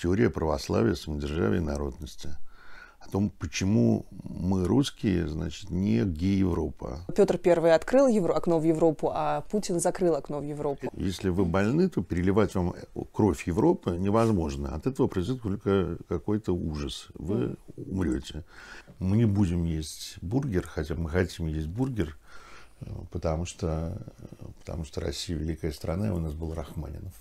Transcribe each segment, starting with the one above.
теория православия, самодержавия и народности – о том, почему мы русские, значит, не гей-Европа. Петр Первый открыл Евро... окно в Европу, а Путин закрыл окно в Европу. Если вы больны, то переливать вам кровь Европы невозможно. От этого произойдет только какой-то ужас. Вы умрете. Мы не будем есть бургер, хотя мы хотим есть бургер, э, потому что, потому что Россия великая страна, и у нас был Рахманинов.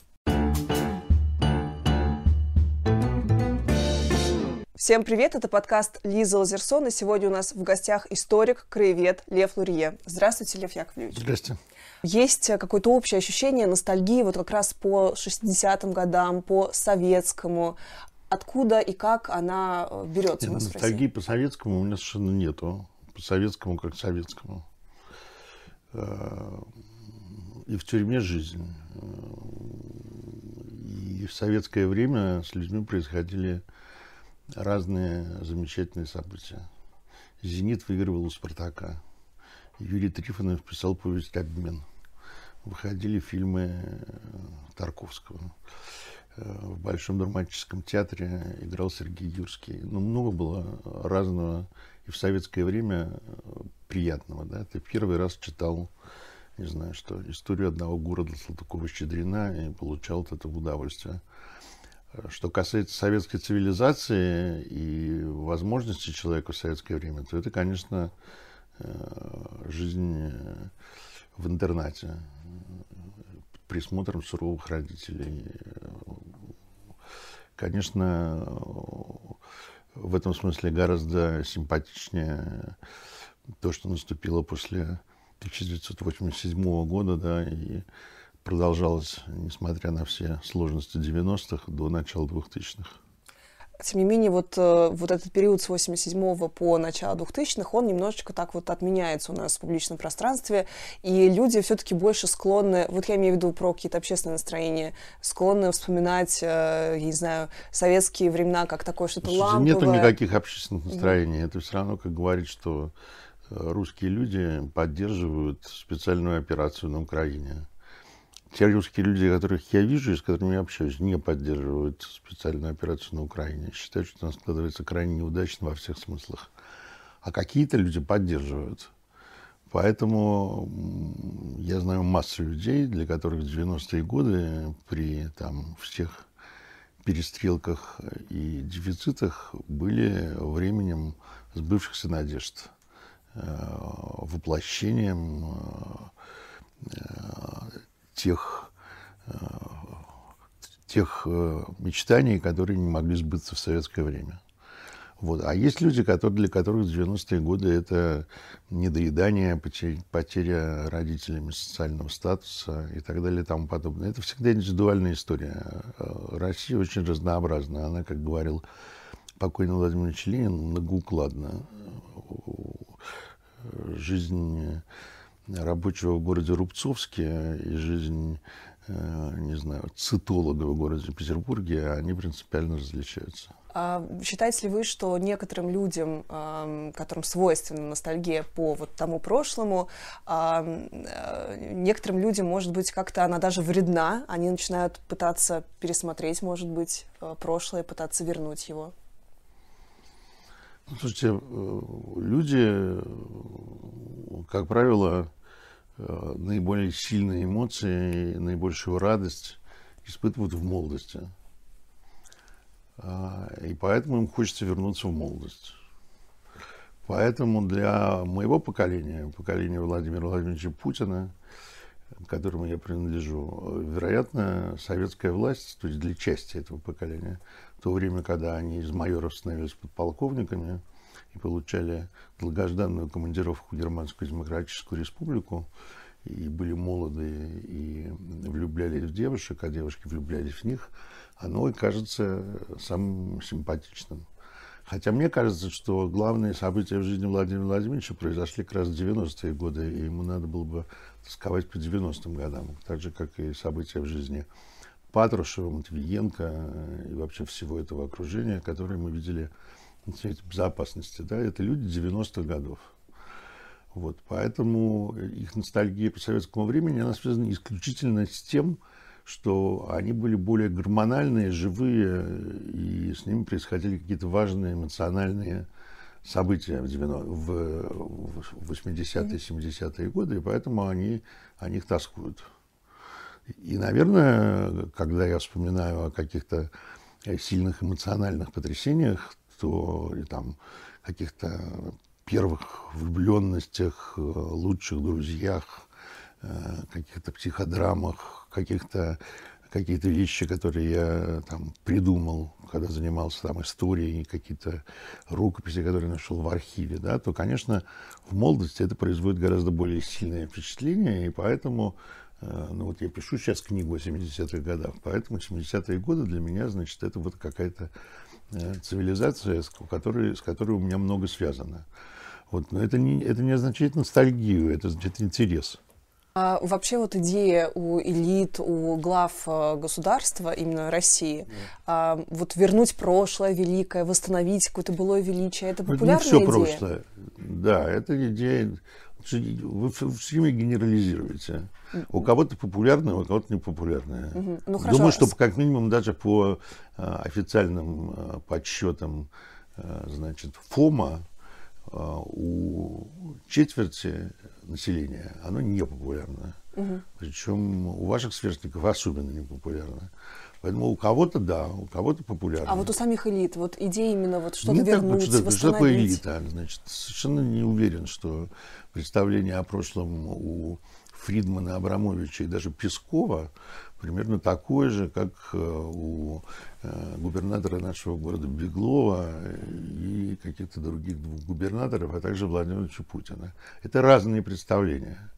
Всем привет, это подкаст Лиза Лазерсон, и сегодня у нас в гостях историк, краевед Лев Лурье. Здравствуйте, Лев Яковлевич. Здравствуйте. Есть э, какое-то общее ощущение ностальгии вот как раз по 60-м годам, по советскому. Откуда и как она э, берется Нет, Ностальгии по советскому у меня совершенно нету. По советскому как советскому. Э, и в тюрьме жизнь. И в советское время с людьми происходили разные замечательные события. «Зенит» выигрывал у «Спартака». Юрий Трифонов писал повесть «Обмен». Выходили фильмы э, Тарковского. Э, в Большом драматическом театре играл Сергей Юрский. Ну, много было разного и в советское время э, приятного. Да? Ты первый раз читал, не знаю что, историю одного города Салтыкова-Щедрина и получал от этого удовольствие. Что касается советской цивилизации и возможностей человека в советское время, то это, конечно, э, жизнь в интернате, присмотром суровых родителей. Конечно, в этом смысле гораздо симпатичнее то, что наступило после 1987 года, да, и продолжалось, несмотря на все сложности 90-х, до начала 2000-х. Тем не менее, вот, э, вот этот период с 87 по начало 2000-х, он немножечко так вот отменяется у нас в публичном пространстве, и люди все-таки больше склонны, вот я имею в виду про какие-то общественные настроения, склонны вспоминать, э, я не знаю, советские времена как такое что-то ламповое. Нет никаких общественных настроений. Mm-hmm. Это все равно как говорить, что э, русские люди поддерживают специальную операцию на Украине те русские люди, которых я вижу и с которыми я общаюсь, не поддерживают специальную операцию на Украине. Считают, что она складывается крайне неудачно во всех смыслах. А какие-то люди поддерживают. Поэтому я знаю массу людей, для которых 90-е годы при там, всех перестрелках и дефицитах были временем сбывшихся надежд, э, воплощением э, тех, э, тех э, мечтаний, которые не могли сбыться в советское время. Вот. А есть люди, которые, для которых 90-е годы это недоедание, потеря, потеря родителями социального статуса и так далее и тому подобное. Это всегда индивидуальная история. Э, Россия очень разнообразна. Она, как говорил покойный Владимир Ильич многоукладна. Жизнь рабочего в городе Рубцовске и жизнь, э, не знаю, цитолога в городе Петербурге, они принципиально различаются. А считаете ли вы, что некоторым людям, которым свойственна ностальгия по вот тому прошлому, э, некоторым людям, может быть, как-то она даже вредна, они начинают пытаться пересмотреть, может быть, э, прошлое, пытаться вернуть его? Слушайте, люди, как правило, наиболее сильные эмоции, наибольшую радость испытывают в молодости. А, и поэтому им хочется вернуться в молодость. Поэтому для моего поколения, поколения Владимира Владимировича Путина, которому я принадлежу, вероятно, советская власть, то есть для части этого поколения, в то время, когда они из майоров становились подполковниками, получали долгожданную командировку в Германскую Демократическую Республику, и были молоды, и влюблялись в девушек, а девушки влюблялись в них, оно кажется самым симпатичным. Хотя мне кажется, что главные события в жизни Владимира Владимировича произошли как раз в 90-е годы, и ему надо было бы тосковать по 90-м годам, так же, как и события в жизни Патрушева, Матвиенко и вообще всего этого окружения, которое мы видели безопасности, да, это люди 90-х годов. Вот, поэтому их ностальгия по советскому времени, она связана исключительно с тем, что они были более гормональные, живые, и с ними происходили какие-то важные эмоциональные события в, 90, в 80-е, 70-е годы, и поэтому они о них тоскуют. И, наверное, когда я вспоминаю о каких-то сильных эмоциональных потрясениях, то и там каких-то первых влюбленностях, э, лучших друзьях, э, каких-то психодрамах, каких-то какие-то вещи, которые я там придумал, когда занимался там историей, какие-то рукописи, которые нашел в архиве, да, то, конечно, в молодости это производит гораздо более сильное впечатление, и поэтому, э, ну вот я пишу сейчас книгу о 70-х годах, поэтому 70-е годы для меня, значит, это вот какая-то цивилизация, с которой, с которой у меня много связано. Вот, но это не, это не означает ностальгию, это означает интерес. А вообще вот идея у элит, у глав э, государства, именно России, yeah. а, вот вернуть прошлое великое, восстановить какое-то былое величие, это популярная это не все идея? прошлое. Да, это идея... Вы все время генерализируете. У кого-то популярная, у кого-то непопулярная. Mm-hmm. Ну, хорошо. Думаю, что как минимум даже по а, официальным а, подсчетам значит, ФОМа, у четверти населения оно не популярно. Угу. Причем у ваших сверстников особенно не популярно. Поэтому у кого-то да, у кого-то популярно. А вот у самих элит, вот идея именно вот что-то вернуть, так, что, что такое элита? Значит, совершенно не уверен, что представление о прошлом у Фридмана, Абрамовича и даже Пескова примерно такое же, как э, у э, губернатора нашего города Беглова и каких-то других двух губернаторов, а также Владимира Путина. Это разные представления.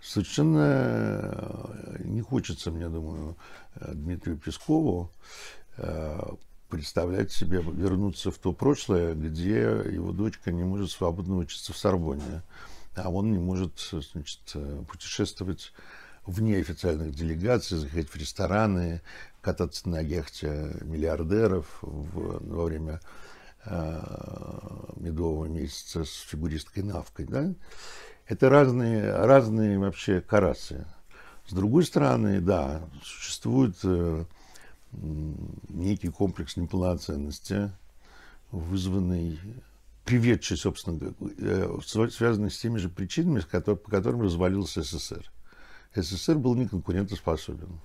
Совершенно э, не хочется, мне думаю, Дмитрию Пескову представлять себе вернуться в то прошлое, где его дочка не может свободно учиться в Сорбонне, а он не может значит, путешествовать вне официальных делегаций, заходить в рестораны, кататься на яхте миллиардеров в, во время э, медового месяца с фигуристкой Навкой. Да? Это разные, разные вообще карасы. С другой стороны, да, существует э, некий комплекс неполноценности, вызванный приведший, собственно, э, связанный с теми же причинами, по которым развалился СССР. СССР был неконкурентоспособен.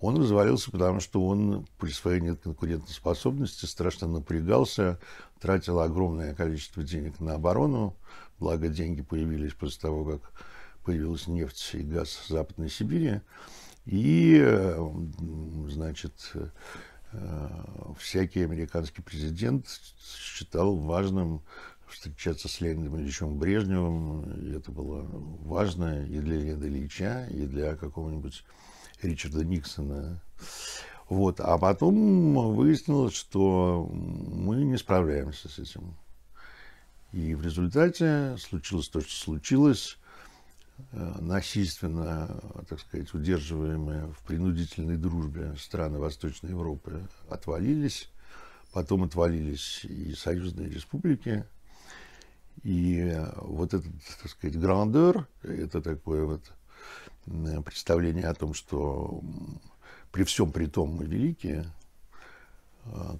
Он развалился, потому что он при своей неконкурентоспособности страшно напрягался, тратил огромное количество денег на оборону, благо деньги появились после того, как появилась нефть и газ в Западной Сибири. И, значит, э, всякий американский президент считал важным встречаться с Леонидом Ильичем Брежневым. И это было важно и для Леонида Ильича, и для какого-нибудь Ричарда Никсона. Вот. А потом выяснилось, что мы не справляемся с этим. И в результате случилось то, что случилось. Э, насильственно, так сказать, удерживаемые в принудительной дружбе страны Восточной Европы отвалились. Потом отвалились и союзные республики. И вот этот, так сказать, грандер, это такое вот представление о том, что при всем при том мы великие,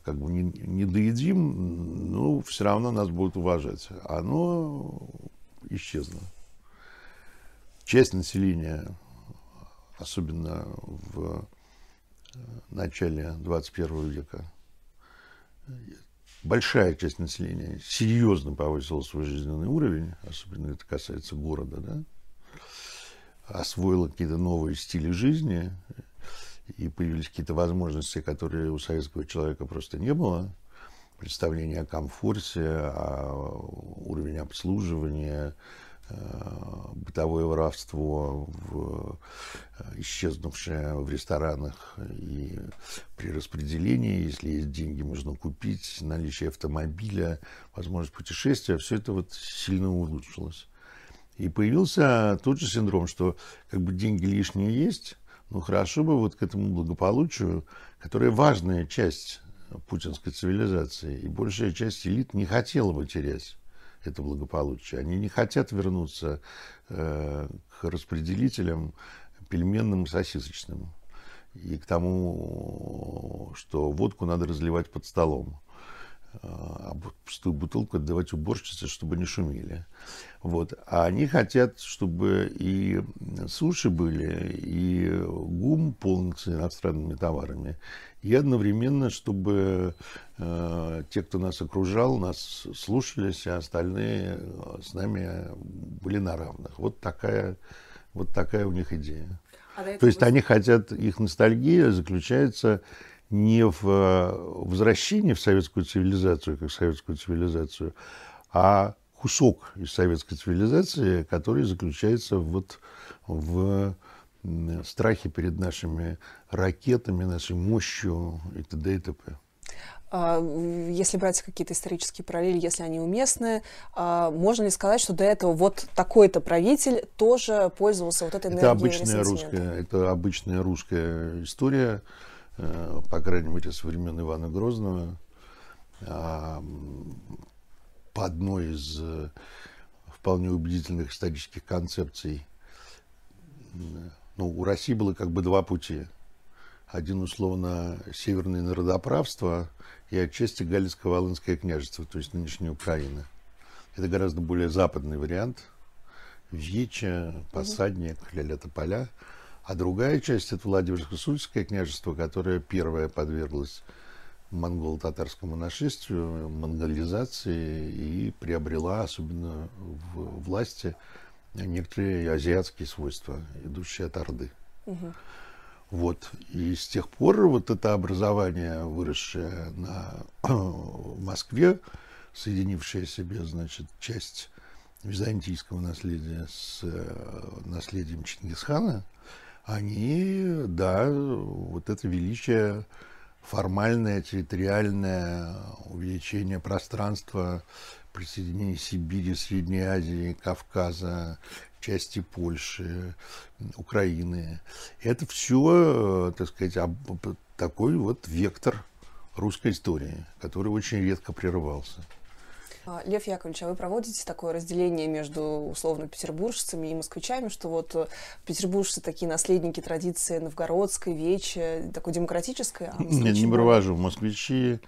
как бы не, не доедим, но все равно нас будут уважать. Оно исчезло. Часть населения, особенно в э, начале 21 века, большая часть населения серьезно повысила свой жизненный уровень, особенно это касается города, да, освоила какие-то новые стили жизни, и появились какие-то возможности, которые у советского человека просто не было. Представление о комфорте, о уровне обслуживания, Э, бытовое воровство, в, э, исчезнувшее в ресторанах и при распределении, если есть деньги, можно купить, наличие автомобиля, возможность путешествия, все это вот сильно улучшилось. И появился тот же синдром, что как бы деньги лишние есть, но хорошо бы вот к этому благополучию, которая важная часть путинской цивилизации, и большая часть элит не хотела бы терять это благополучие. Они не хотят вернуться э, к распределителям пельменным сосисочным. и к тому, что водку надо разливать под столом а пустую бутылку отдавать уборщице, чтобы не шумели. Вот. А они хотят, чтобы и суши были, и ГУМ полнится иностранными товарами, и одновременно, чтобы э, те, кто нас окружал, нас слушались, а остальные с нами были на равных. Вот такая, вот такая у них идея. А То есть вы... они хотят, их ностальгия заключается не в э, возвращении в советскую цивилизацию, как советскую цивилизацию, а кусок из советской цивилизации, который заключается вот в страхе перед нашими ракетами, нашей мощью и т.д. и т.п. А, если брать какие-то исторические параллели, если они уместны, а, можно ли сказать, что до этого вот такой-то правитель тоже пользовался вот этой энергией Это обычная русская, это обычная русская история, по крайней мере, со времен Ивана Грозного, а, по одной из э, вполне убедительных исторических концепций. Ну, у России было как бы два пути. Один, условно, северное народоправство и отчасти Галицко-Волынское княжество, то есть нынешняя Украина. Это гораздо более западный вариант. Вече, посадник, ля-ля-тополя. -ля а другая часть – это Владимирско-Сульское княжество, которое первое подверглось монголо-татарскому нашествию, монголизации и приобрела, особенно в власти, некоторые азиатские свойства, идущие от Орды. Угу. Вот. И с тех пор вот это образование, выросшее на, в Москве, соединившее себе, значит, часть византийского наследия с э, наследием Чингисхана – они, да, вот это величие формальное, территориальное увеличение пространства, присоединение Сибири, Средней Азии, Кавказа, части Польши, Украины. Это все, так сказать, такой вот вектор русской истории, который очень редко прерывался. А, Лев Яковлевич, а вы проводите такое разделение между условно петербуржцами и москвичами, что вот э, петербуржцы такие наследники традиции новгородской, вечи, такой демократической? А Нет, не провожу. Москвичи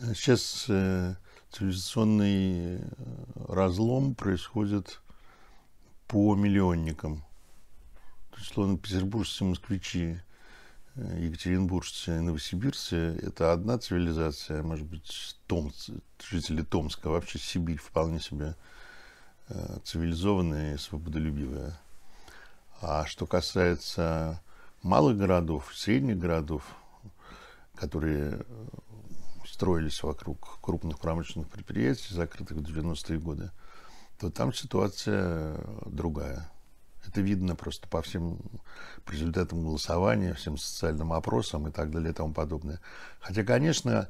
э, сейчас э, цивилизационный э, разлом происходит по миллионникам. То есть, словно петербуржцы, москвичи екатеринбуржцы и новосибирцы – это одна цивилизация, может быть, томцы, жители Томска, вообще Сибирь вполне себе э, цивилизованная и свободолюбивая. А что касается малых городов, средних городов, которые э, строились вокруг крупных промышленных предприятий, закрытых в 90-е годы, то там ситуация другая. Это видно просто по всем результатам голосования, всем социальным опросам и так далее и тому подобное. Хотя, конечно,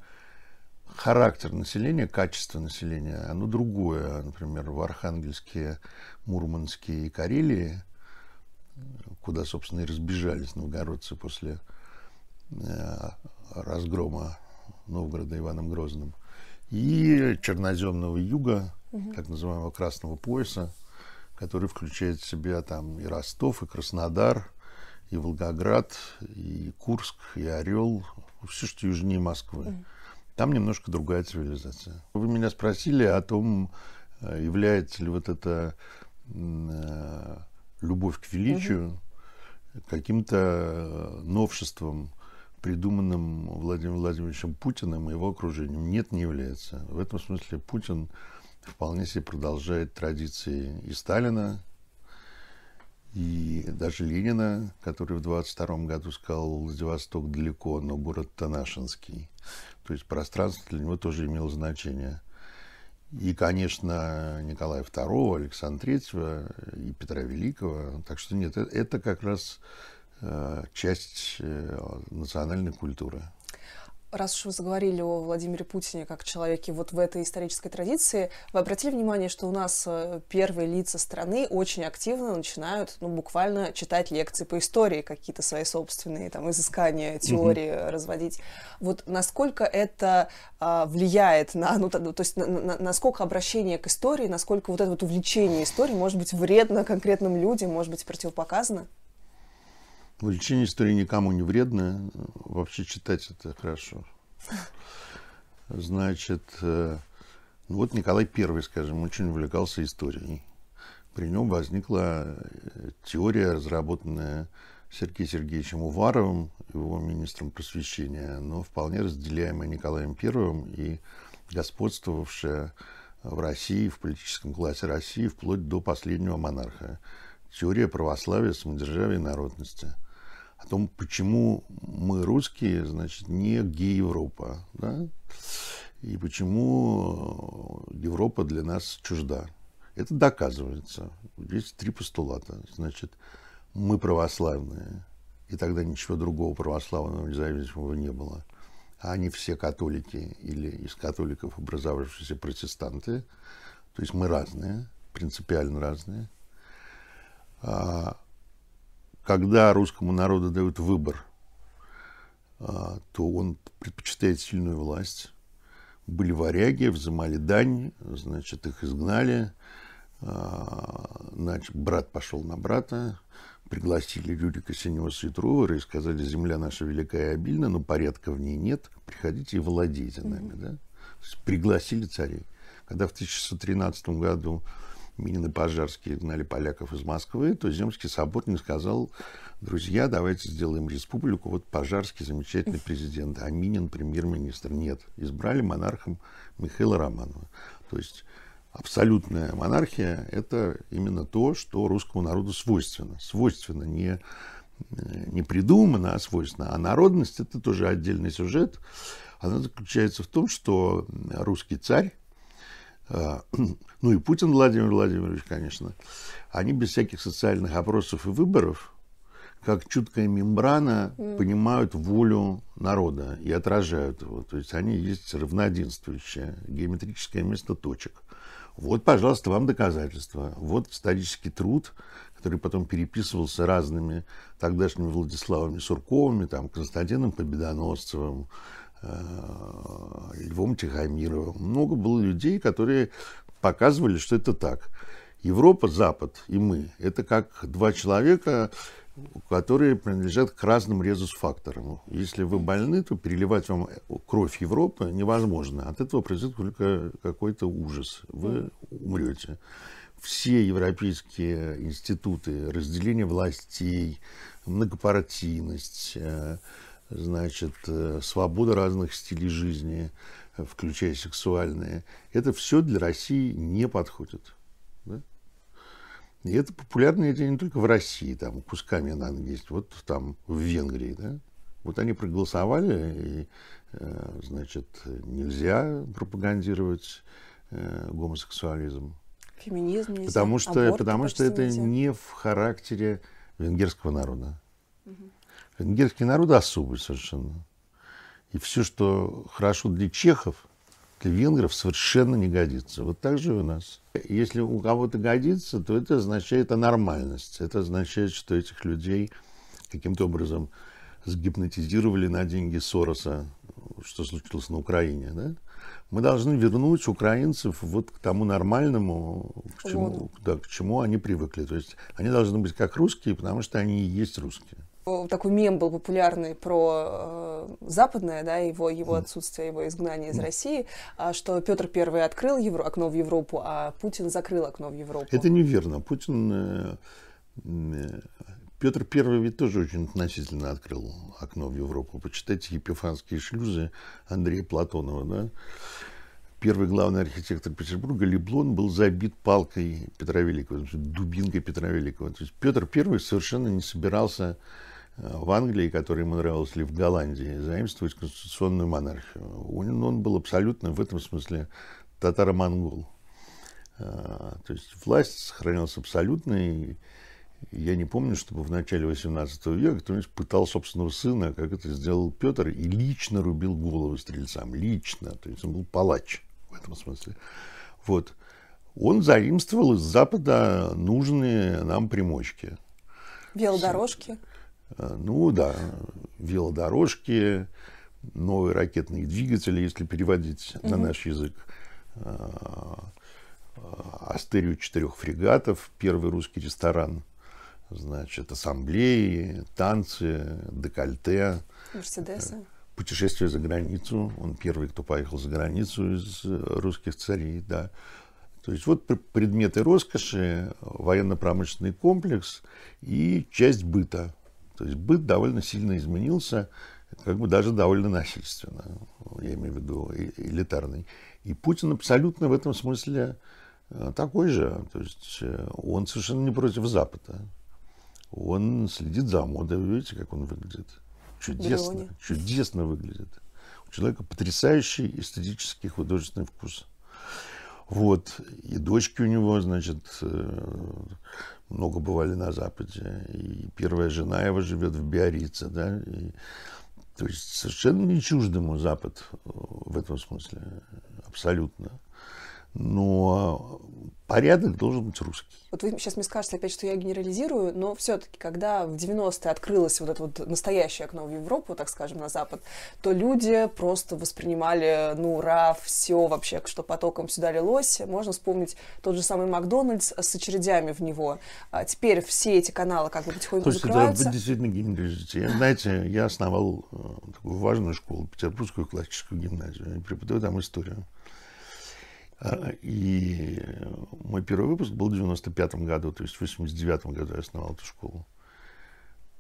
характер населения, качество населения, оно другое. Например, в Архангельске, Мурманске и Карелии, куда, собственно, и разбежались новгородцы после э, разгрома Новгорода Иваном Грозным, и черноземного юга, угу. так называемого Красного пояса, который включает в себя там и Ростов, и Краснодар, и Волгоград, и Курск, и Орел, все, что южнее Москвы. Там немножко другая цивилизация. Вы меня спросили о том, э, является ли вот эта э, любовь к величию каким-то э, новшеством, придуманным Владимиром Владимировичем Путиным и его окружением. Нет, не является. В этом смысле Путин вполне себе продолжает традиции и Сталина, и даже Ленина, который в 22 году сказал, Владивосток далеко, но город Танашинский. То есть пространство для него тоже имело значение. И, конечно, Николая II, Александра III и Петра Великого. Так что нет, э, это как раз часть э, национальной культуры. Раз уж вы заговорили о Владимире Путине как человеке вот в этой исторической традиции, вы обратили внимание, что у нас э, первые лица страны очень активно начинают, ну, буквально читать лекции по истории, какие-то свои собственные там изыскания, теории mm-hmm. разводить. Вот насколько это а, влияет на, ну, то, то есть на, на, насколько обращение к истории, насколько вот это вот увлечение историей может быть вредно конкретным людям, может быть противопоказано? Увлечение историей никому не вредно. Вообще читать это хорошо. Значит, э, ну вот Николай I, скажем, очень увлекался историей. При нем возникла э, теория, разработанная Сергеем Сергеевичем Уваровым, его министром просвещения, но вполне разделяемая Николаем I и господствовавшая в России, в политическом классе России, вплоть до последнего монарха. Теория православия, самодержавия и народности. О том, почему мы, русские, значит, не гей-Европа, да? и почему Европа для нас чужда. Это доказывается. Есть три постулата. Значит, мы православные, и тогда ничего другого православного независимого не было. А они все католики или из католиков образовавшиеся протестанты. То есть мы разные, принципиально разные. А когда русскому народу дают выбор, а, то он предпочитает сильную власть. Были варяги, взымали дань, значит, их изгнали. А, значит, брат пошел на брата, пригласили Рюрика Синего Светрувера и сказали, земля наша великая и обильна, но порядка в ней нет, приходите и владейте нами. Да? То есть пригласили царей. Когда в 1613 году Минин и Пожарский гнали поляков из Москвы, то Земский не сказал, друзья, давайте сделаем республику. Вот Пожарский замечательный президент, а Минин премьер-министр. Нет, избрали монархом Михаила Романова. То есть абсолютная монархия – это именно то, что русскому народу свойственно. Свойственно не, не придумано, а свойственно. А народность – это тоже отдельный сюжет. Она заключается в том, что русский царь, ну и Путин Владимир Владимирович, конечно, они без всяких социальных опросов и выборов, как чуткая мембрана, mm. понимают волю народа и отражают его. То есть они есть равноденствующее геометрическое место точек. Вот, пожалуйста, вам доказательства. Вот исторический труд, который потом переписывался разными тогдашними Владиславами Сурковыми, там, Константином Победоносцевым, э, Львом Тихомировым. Много было людей, которые показывали, что это так. Европа, Запад и мы – это как два человека, которые принадлежат к разным резус-факторам. Если вы больны, то переливать вам кровь Европы невозможно. От этого произойдет только какой-то ужас. Вы умрете. Все европейские институты, разделение властей, многопартийность, э, значит, э, свобода разных стилей жизни, включая сексуальные, это все для России не подходит. И это популярно это не только в России, там кусками надо есть, вот там в Венгрии, да. Вот они проголосовали, и, э, значит, нельзя пропагандировать э, гомосексуализм. Феминизм нельзя, Потому что, потому что это нельзя. не в характере венгерского народа. Угу. Венгерский народ особый совершенно. И все, что хорошо для чехов, для венгров совершенно не годится. Вот так же и у нас. Если у кого-то годится, то это означает нормальность. Это означает, что этих людей каким-то образом сгипнотизировали на деньги Сороса, что случилось на Украине. Да? Мы должны вернуть украинцев вот к тому нормальному, к чему, да, к чему они привыкли. То есть они должны быть как русские, потому что они и есть русские такой мем был популярный про э, западное, да, его, его отсутствие, его изгнание из России, а, что Петр Первый открыл Евро, окно в Европу, а Путин закрыл окно в Европу. Это неверно. Путин... Э, э, Петр Первый ведь тоже очень относительно открыл окно в Европу. Почитайте Епифанские шлюзы Андрея Платонова, да? Первый главный архитектор Петербурга Леблон был забит палкой Петра Великого, дубинкой Петра Великого. То есть Петр Первый совершенно не собирался в Англии, который ему нравился, или в Голландии, заимствовать конституционную монархию. Он, он был абсолютно в этом смысле татаро-монгол. А, то есть власть сохранялась абсолютной. Я не помню, чтобы в начале XVIII века кто-нибудь пытал собственного сына, как это сделал Петр, и лично рубил голову стрельцам. Лично. То есть он был палач в этом смысле. Вот. Он заимствовал из Запада нужные нам примочки. Велодорожки. Э, ну да, велодорожки, новые ракетные двигатели, если переводить угу. на наш язык. Э, э, Астерию четырех фрегатов, первый русский ресторан значит, ассамблеи, танцы, декольте. Мерседесы. Путешествие за границу. Он первый, кто поехал за границу из русских царей, да. То есть вот предметы роскоши, военно-промышленный комплекс и часть быта. То есть быт довольно сильно изменился, как бы даже довольно насильственно, я имею в виду элитарный. И Путин абсолютно в этом смысле э, такой же. То есть э, он совершенно не против Запада. Он следит за модой. Вы видите, как он выглядит? Чудесно. Бриони. Чудесно выглядит. У человека потрясающий эстетический художественный вкус. Вот. И дочки у него, значит, э, много бывали на Западе. И первая жена его живет в Биорице, да. И, то есть совершенно не чужд ему Запад в этом смысле. Абсолютно но порядок должен быть русский. Вот вы сейчас мне скажете опять, что я генерализирую, но все-таки, когда в 90-е открылось вот это вот настоящее окно в Европу, так скажем, на Запад, то люди просто воспринимали, ну, ура, все вообще, что потоком сюда лилось. Можно вспомнить тот же самый Макдональдс с очередями в него. А теперь все эти каналы как бы потихоньку Слушайте, закрываются. Да, вы действительно генерализируете. Знаете, я основал э, такую важную школу, Петербургскую классическую гимназию, и преподаю там историю. А, и мой первый выпуск был в 95 году, то есть в 89 году я основал эту школу.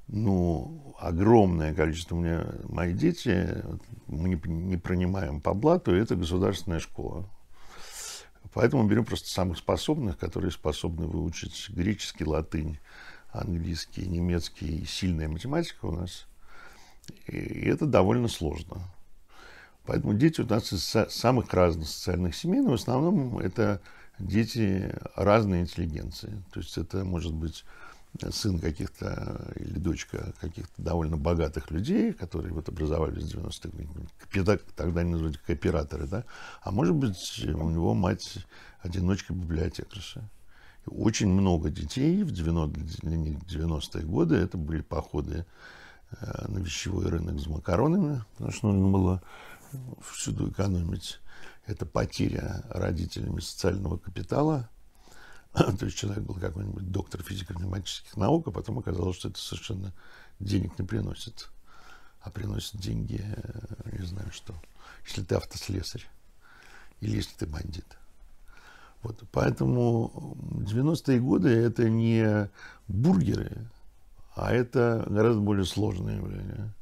Ну, огромное количество у меня, мои дети, мы не, не принимаем по блату, это государственная школа. Поэтому берем просто самых способных, которые способны выучить греческий, латынь, английский, немецкий, сильная математика у нас. И это довольно сложно. Поэтому дети у нас из самых разных социальных семей, но в основном это дети разной интеллигенции. То есть это может быть сын каких-то или дочка каких-то довольно богатых людей, которые вот образовались в 90-х, тогда они называли кооператоры, да, а может быть у него мать одиночка библиотекарша. Очень много детей в 90-е годы, это были походы э, на вещевой рынок с макаронами, потому что нужно было всюду экономить. Это потеря родителями социального капитала. То есть человек был какой-нибудь доктор физико-математических наук, а потом оказалось, что это совершенно денег не приносит. А приносит деньги, э, не знаю что, если ты автослесарь или если ты бандит. Вот, поэтому 90-е годы это не бургеры, а это гораздо более сложное явление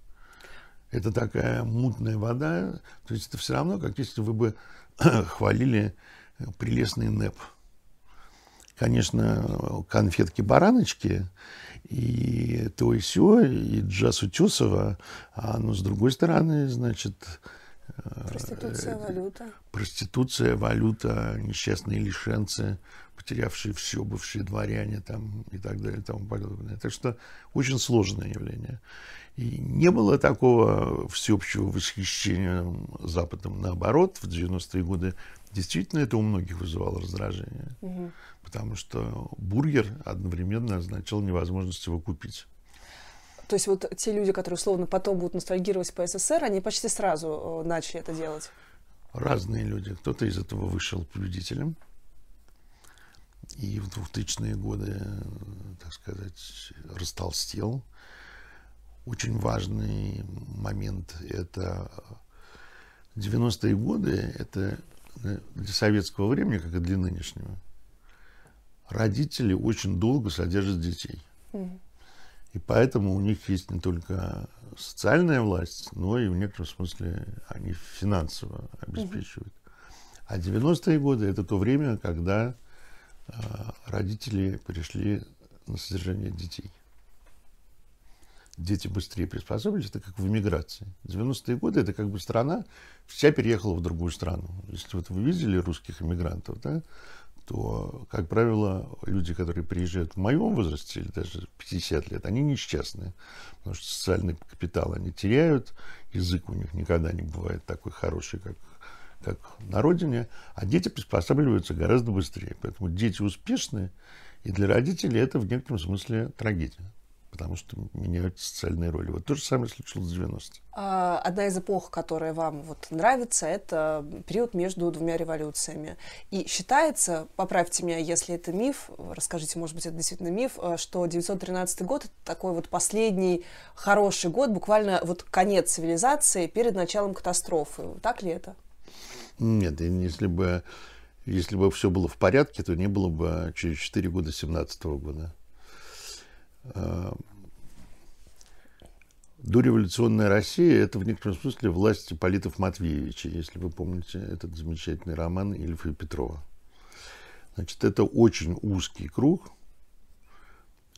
это такая мутная вода. То есть это все равно, как если вы бы хвалили прелестный НЭП. Конечно, конфетки-бараночки и то и все, и джаз Утесова, а но с другой стороны, значит... Проституция, э, валюта. Проституция, валюта, несчастные лишенцы, потерявшие все, бывшие дворяне там и так далее и тому подобное. Так что очень сложное явление. И не было такого всеобщего восхищения Западом. Наоборот, в 90-е годы действительно это у многих вызывало раздражение. Угу. Потому что бургер одновременно означал невозможность его купить. То есть вот те люди, которые условно потом будут ностальгировать по СССР, они почти сразу э, начали это делать? Разные люди. Кто-то из этого вышел победителем. И в 2000-е годы, так сказать, растолстел. Очень важный момент – это 90-е годы, это для советского времени, как и для нынешнего, родители очень долго содержат детей. И поэтому у них есть не только социальная власть, но и в некотором смысле они финансово обеспечивают. А 90-е годы это то время, когда э, родители пришли на содержание детей дети быстрее приспособились, это как в эмиграции. 90-е годы это как бы страна вся переехала в другую страну. Если вот вы видели русских эмигрантов, да, то, как правило, люди, которые приезжают в моем возрасте, или даже 50 лет, они несчастные, потому что социальный капитал они теряют, язык у них никогда не бывает такой хороший, как, как на родине, а дети приспосабливаются гораздо быстрее. Поэтому дети успешные, и для родителей это в некотором смысле трагедия. Потому что меняются социальные роли. Вот то же самое случилось в 90-е. А, одна из эпох, которая вам вот нравится, это период между двумя революциями. И считается, поправьте меня, если это миф, расскажите, может быть, это действительно миф, э, что 913 год — это такой вот последний хороший год, буквально вот конец цивилизации перед началом катастрофы. Так ли это? Нет, если бы, если бы все было в порядке, то не было бы через 4 года 17 года. Дореволюционная Россия – это в некотором смысле власть Политов Матвеевича, если вы помните этот замечательный роман Ильфа и Петрова. Значит, это очень узкий круг,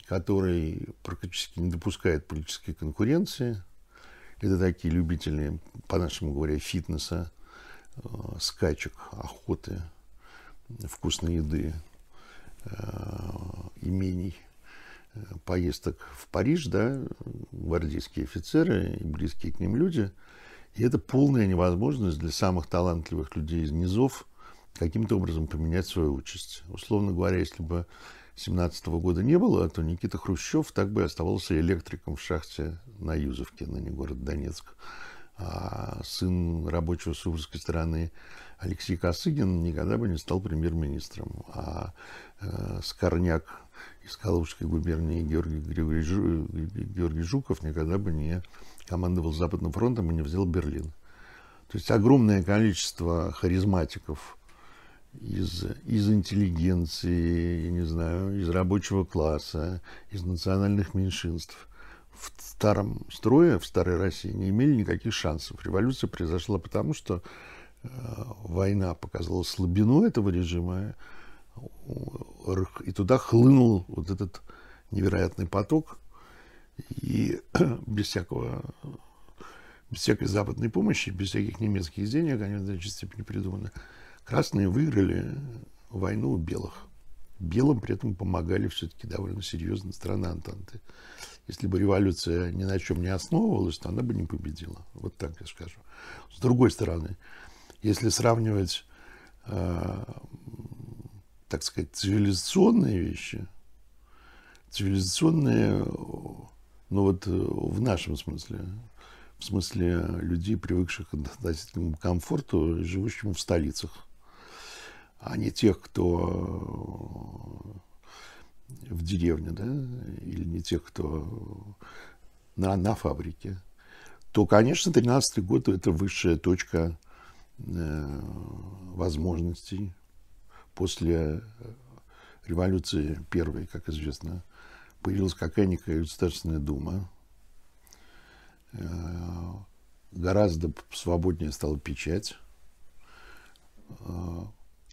который практически не допускает политической конкуренции. Это такие любители, по-нашему говоря, фитнеса, э, скачек, охоты, вкусной еды, э, имений – поездок в Париж, да, гвардейские офицеры и близкие к ним люди. И это полная невозможность для самых талантливых людей из низов каким-то образом поменять свою участь. Условно говоря, если бы 17 года не было, то Никита Хрущев так бы оставался электриком в шахте на Юзовке, на не город Донецк. А сын рабочего суворовской стороны Алексей Косыгин никогда бы не стал премьер-министром. А э, Скорняк из Калужской губернии Георгий, Георгий, Георгий Жуков никогда бы не командовал Западным фронтом и не взял Берлин. То есть огромное количество харизматиков из, из интеллигенции, я не знаю, из рабочего класса, из национальных меньшинств в старом строе, в старой России не имели никаких шансов. Революция произошла потому, что э, война показала слабину этого режима, и туда хлынул вот этот невероятный поток, и без всякого без всякой западной помощи, без всяких немецких денег, они в значительной степени придуманы, красные выиграли войну у белых. Белым при этом помогали все-таки довольно серьезно страны Антанты. Если бы революция ни на чем не основывалась, то она бы не победила. Вот так я скажу. С другой стороны, если сравнивать э, так сказать, цивилизационные вещи, цивилизационные, ну вот в нашем смысле, в смысле людей, привыкших к относительному комфорту, живущим в столицах, а не тех, кто в деревне, да, или не тех, кто на, на фабрике, то, конечно, 13 год – это высшая точка э, возможностей после э, революции первой, как известно, появилась какая-никакая Государственная Дума. Э, гораздо свободнее стала печать. Э,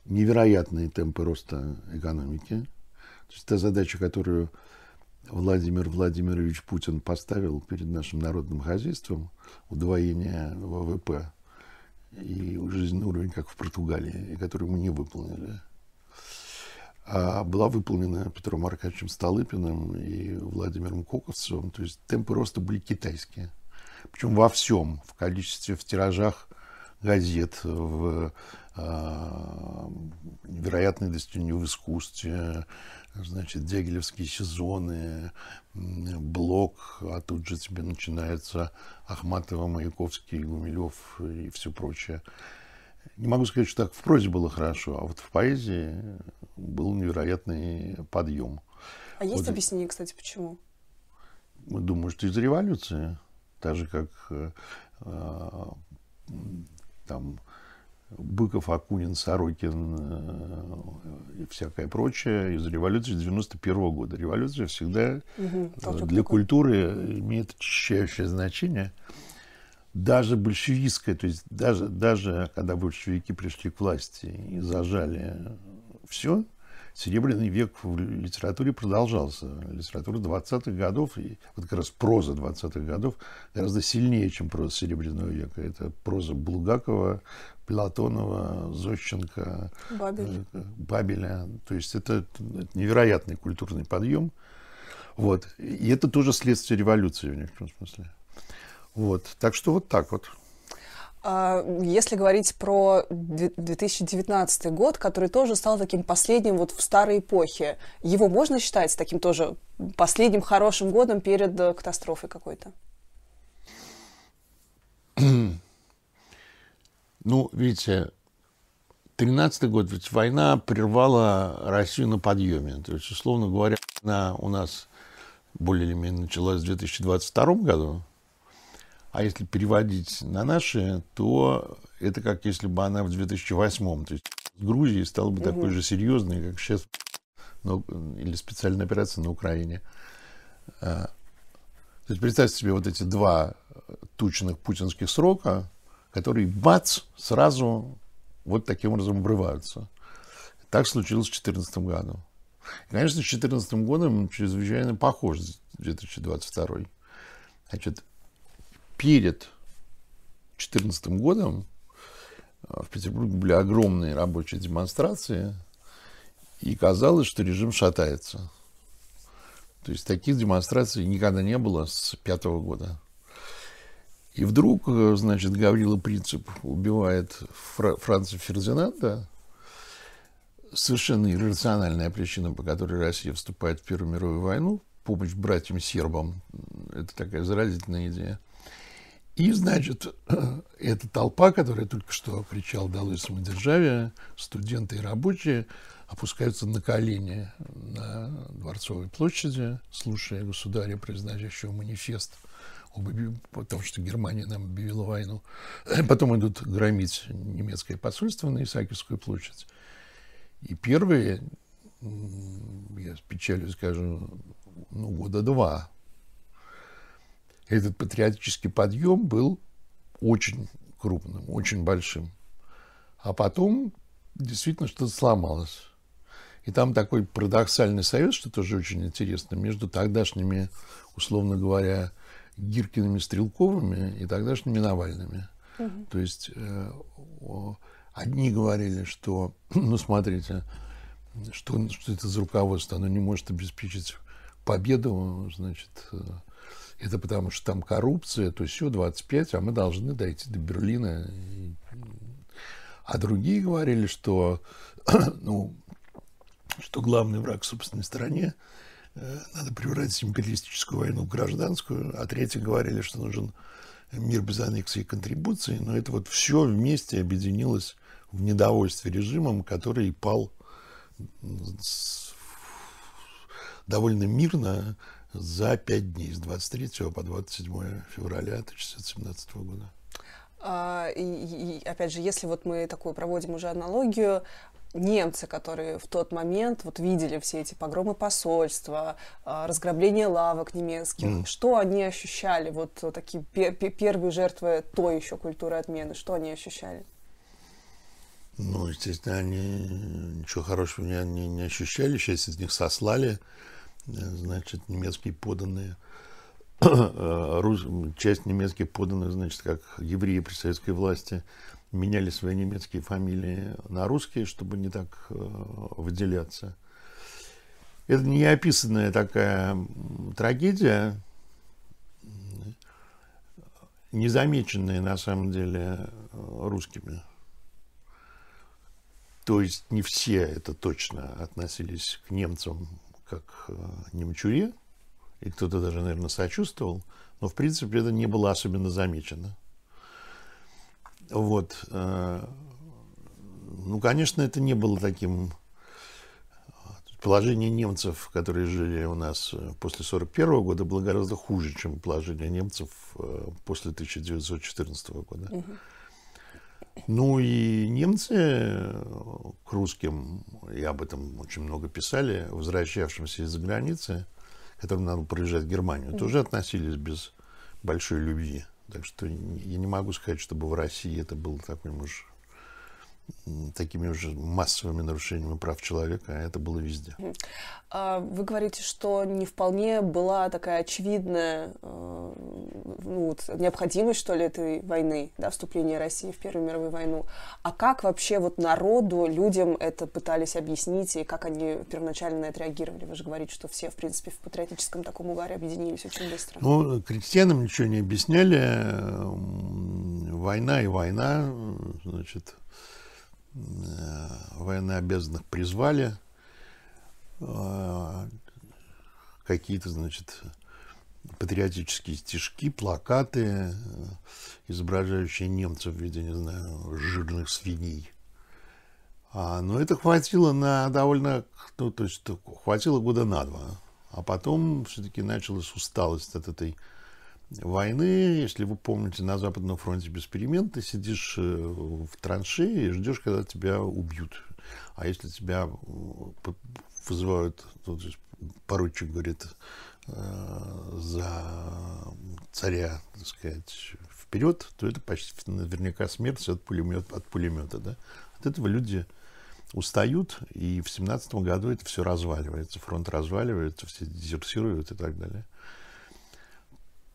невероятные темпы роста экономики. То есть та задача, которую Владимир Владимирович Путин поставил перед нашим народным хозяйством, удвоение ВВП и жизненный уровень, как в Португалии, и которую мы не выполнили – была выполнена Петром Аркадьевичем Столыпиным и Владимиром Коковцевым. То есть темпы роста были китайские. Причем во всем, в количестве, в тиражах газет, в э, невероятные достижения в искусстве, значит, дягилевские сезоны, блок, а тут же тебе начинается Ахматова, Маяковский, Гумилев и все прочее. Не могу сказать, что так в прозе было хорошо, а вот в поэзии был невероятный подъем. А есть вот, объяснение, кстати, почему? Думаю, что из-за революции. Так же, как э, там Быков, Акунин, Сорокин э, и всякое прочее из революции 91 -го года. Революция всегда угу, для культуры имеет очищающее значение даже большевистская, то есть даже, даже когда большевики пришли к власти и зажали все, Серебряный век в литературе продолжался. Литература 20-х годов, и вот как раз проза 20-х годов гораздо сильнее, чем проза Серебряного века. Это проза Булгакова, Платонова, Зощенко, Бабель. Э, Бабеля. То есть это, это невероятный культурный подъем. Вот. И это тоже следствие революции в некотором смысле. Вот. Так что вот так вот. А, если говорить про 2019 год, который тоже стал таким последним вот в старой эпохе, его можно считать таким тоже последним хорошим годом перед э, катастрофой какой-то? Ну, видите, 13 год, ведь война прервала Россию на подъеме. То есть, условно говоря, она у нас более или менее началась в 2022 году, а если переводить на наши, то это как если бы она в 2008. То есть с Грузией стала бы угу. такой же серьезной, как сейчас, ну, или специальная операция на Украине. А, то есть представьте себе вот эти два тучных путинских срока, которые, бац, сразу вот таким образом обрываются. Так случилось в 2014 году. И, конечно, с 2014 годом чрезвычайно похож 2022. Значит, перед 2014 годом э, в Петербурге были огромные рабочие демонстрации, и казалось, что режим шатается. То есть таких демонстраций никогда не было с пятого года. И вдруг, э, значит, Гаврила Принцип убивает Фра- Франца Фердинанда. Совершенно иррациональная причина, по которой Россия вступает в Первую мировую войну. Помощь братьям-сербам. Это такая заразительная идея. И, значит, эта толпа, которая только что кричала «Долой самодержавие», студенты и рабочие опускаются на колени на Дворцовой площади, слушая государя, произносящего манифест о том, что Германия нам объявила войну. Потом идут громить немецкое посольство на Исаакиевскую площадь. И первые, я с печалью скажу, ну, года два этот патриотический подъем был очень крупным, очень большим. А потом действительно что-то сломалось. И там такой парадоксальный союз, что тоже очень интересно, между тогдашними, условно говоря, Гиркиными, Стрелковыми и тогдашними Навальными. Угу. То есть э, одни говорили, что, ну, смотрите, что, что это за руководство, оно не может обеспечить победу, значит, э, это потому что там коррупция, то есть все 25, а мы должны дойти до Берлина. А другие говорили, что, ну, что главный враг в собственной стране э, надо превратить империалистическую войну в гражданскую, а третьи говорили, что нужен мир без аннексии и контрибуции, но это вот все вместе объединилось в недовольстве режимом, который пал довольно мирно за пять дней, с 23 по 27 февраля 1917 года. А, и, и опять же, если вот мы такую проводим уже аналогию, немцы, которые в тот момент вот видели все эти погромы посольства, а, разграбление лавок немецких, mm. что они ощущали, вот такие пер первые жертвы той еще культуры отмены, что они ощущали? Ну, естественно, они ничего хорошего не, не, не ощущали, часть из них сослали, значит, немецкие поданные, часть немецких поданных, значит, как евреи при советской власти, меняли свои немецкие фамилии на русские, чтобы не так э, выделяться. Это неописанная такая трагедия, незамеченная на самом деле русскими. То есть не все это точно относились к немцам как э, немчуре, и кто-то даже, наверное, сочувствовал, но, в принципе, это не было особенно замечено. Вот. Э, ну, конечно, это не было таким... Положение немцев, которые жили у нас э, после 1941 года, было гораздо хуже, чем положение немцев после 1914 года. Угу. Ну и немцы э, к русским, и об этом очень много писали, возвращавшимся из-за границы, которым надо проезжать в Германию, тоже относились без большой любви. Так что я не могу сказать, чтобы в России это был такой, может, такими уже массовыми нарушениями прав человека, а это было везде. А вы говорите, что не вполне была такая очевидная э, ну, вот, необходимость, что ли, этой войны, да, вступления России в Первую мировую войну. А как вообще вот народу, людям это пытались объяснить, и как они первоначально на это реагировали? Вы же говорите, что все, в принципе, в патриотическом таком угаре объединились очень быстро. Ну, крестьянам ничего не объясняли. Война и война, значит, военнообязанных призвали, э, какие-то, значит, патриотические стишки, плакаты, э, изображающие немцев в виде, не знаю, жирных свиней. А, но это хватило на довольно, ну, то есть хватило года на два. А потом все-таки началась усталость от этой войны, если вы помните, на Западном фронте без перемен, ты сидишь э, в траншее и ждешь, когда тебя убьют. А если тебя вызывают, тут поручик говорит, э, за царя, так сказать, вперед, то это почти наверняка смерть от пулемета, от пулемета, да. От этого люди устают, и в семнадцатом году это все разваливается, фронт разваливается, все дезертируют и так далее.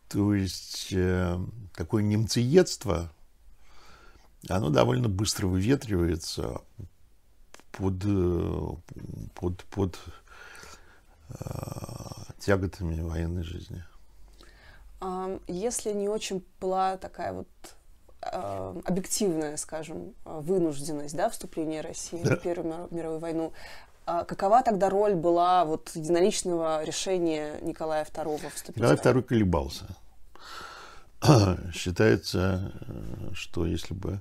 То есть э, такое немцеедство, оно довольно быстро выветривается под, э, под, под э, тяготами военной жизни. Если не очень была такая вот э, объективная, скажем, вынужденность да, вступления России да. в Первую мировую войну, какова тогда роль была вот единоличного решения Николая II вступить? Николай II колебался. Считается, что если бы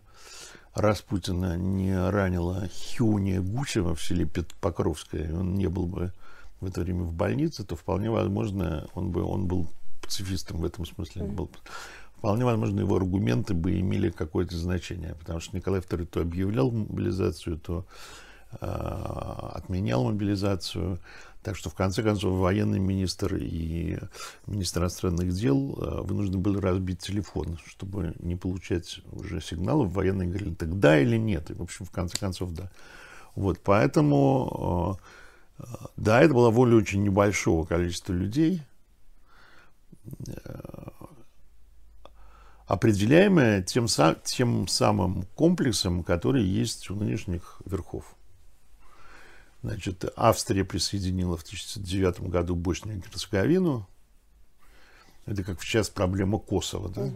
Распутина не ранила Хюня Гучева в селе Покровское, он не был бы в это время в больнице, то вполне возможно, он бы он был пацифистом в этом смысле. Был, вполне возможно, его аргументы бы имели какое-то значение, потому что Николай II то объявлял мобилизацию, то а, отменял мобилизацию. Так что, в конце концов, военный министр и министр иностранных дел а, вынуждены были разбить телефон, чтобы не получать уже сигналов. Военные говорили, так да или нет. И, в общем, в конце концов, да. Вот, поэтому, а, да, это была воля очень небольшого количества людей, определяемая тем, тем самым комплексом, который есть у нынешних верхов. Значит, Австрия присоединила в 1909 году Боснию и Герцеговину. Это как сейчас проблема Косово. Да?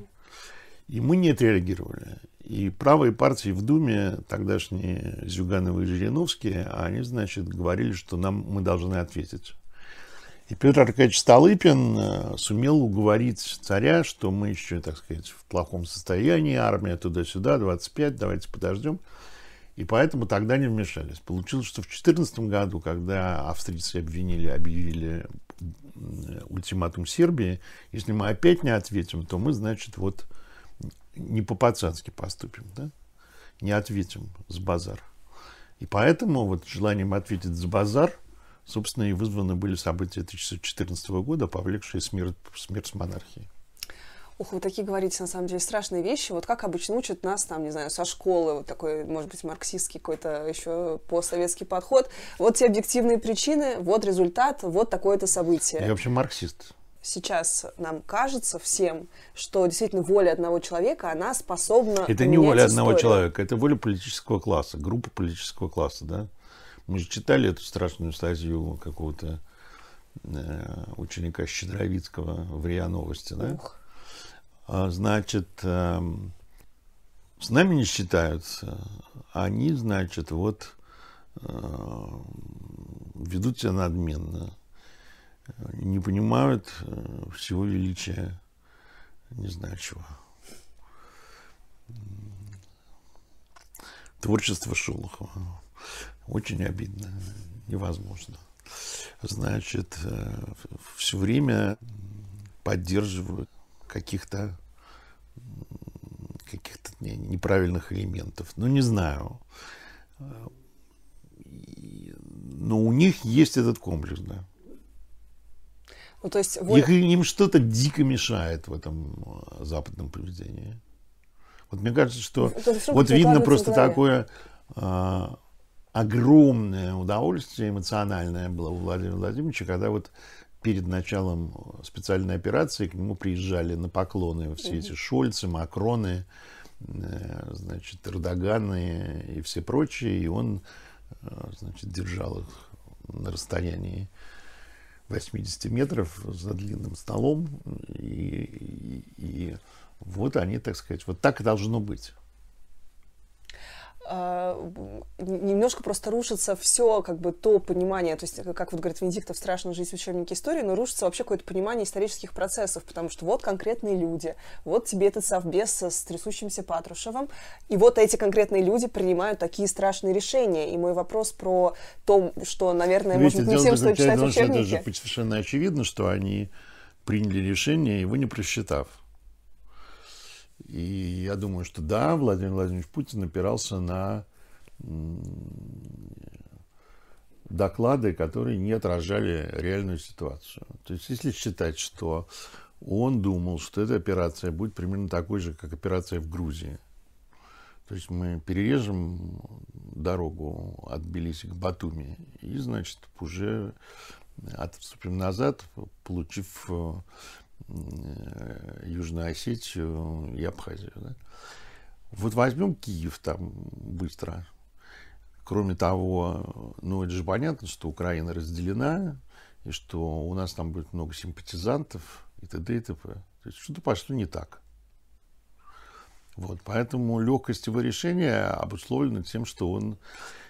И мы не отреагировали. И правые партии в Думе, тогдашние Зюгановы и Жириновские, они, значит, говорили, что нам, мы должны ответить. И Петр Аркадьевич Столыпин э, сумел уговорить царя, что мы еще, так сказать, в плохом состоянии, армия туда-сюда, 25, давайте подождем. И поэтому тогда не вмешались. Получилось, что в 2014 году, когда австрийцы обвинили, объявили ультиматум Сербии, если мы опять не ответим, то мы, значит, вот не по-пацански поступим, да? не ответим с базар. И поэтому вот желанием ответить с базар, собственно, и вызваны были события 1914 года, повлекшие смерть, смерть монархии. Ух, вы такие говорите, на самом деле, страшные вещи. Вот как обычно учат нас, там, не знаю, со школы, вот такой, может быть, марксистский какой-то еще постсоветский подход. Вот те объективные причины, вот результат, вот такое-то событие. Я вообще марксист. Сейчас нам кажется всем, что действительно воля одного человека, она способна Это не воля одного человека, это воля политического класса, группа политического класса, да? Мы же читали эту страшную статью какого-то э, ученика Щедровицкого в РИА Новости, да? Ух. А, значит, эм, с нами не считаются. Они, значит, вот э, ведут себя надменно, не понимают э, всего величия, не знаю чего. Творчество Шолохова. Очень обидно, невозможно. Значит, э, все время поддерживают каких-то каких-то неправильных элементов. Ну, не знаю. Но у них есть этот комплекс, да. Ну, то есть воля... Их, им что-то дико мешает в этом э, западном поведении. Вот мне кажется, что вот видно просто такое э, огромное удовольствие эмоциональное было у Владимира Владимировича, когда вот перед началом специальной операции к нему приезжали на поклоны все эти Шольцы, Макроны, э, значит, Эрдоганы и все прочие, и он, э, значит, держал их на расстоянии 80 метров за длинным столом, и, и, и вот они, так сказать, вот так и должно быть. А, немножко просто рушится все, как бы, то понимание, то есть, как вот говорит Венедиктов, страшно жить в учебнике истории, но рушится вообще какое-то понимание исторических процессов, потому что вот конкретные люди, вот тебе этот совбез с трясущимся Патрушевым, и вот эти конкретные люди принимают такие страшные решения. И мой вопрос про то, что, наверное, Видите, может быть, не всем стоит читать учебники. Это же совершенно очевидно, что они приняли решение, его не просчитав. И я думаю, что да, Владимир Владимирович Путин опирался на доклады, которые не отражали реальную ситуацию. То есть, если считать, что он думал, что эта операция будет примерно такой же, как операция в Грузии. То есть мы перережем дорогу от Тбилиси к Батуми и, значит, уже отступим назад, получив Э, Южную Осетию и Абхазию. Да? Вот возьмем Киев там быстро. Кроме того, ну это же понятно, что Украина разделена, и что у нас там будет много симпатизантов и т.д. и т.п. То есть что-то пошло не так. Вот, поэтому легкость его решения обусловлена тем, что он...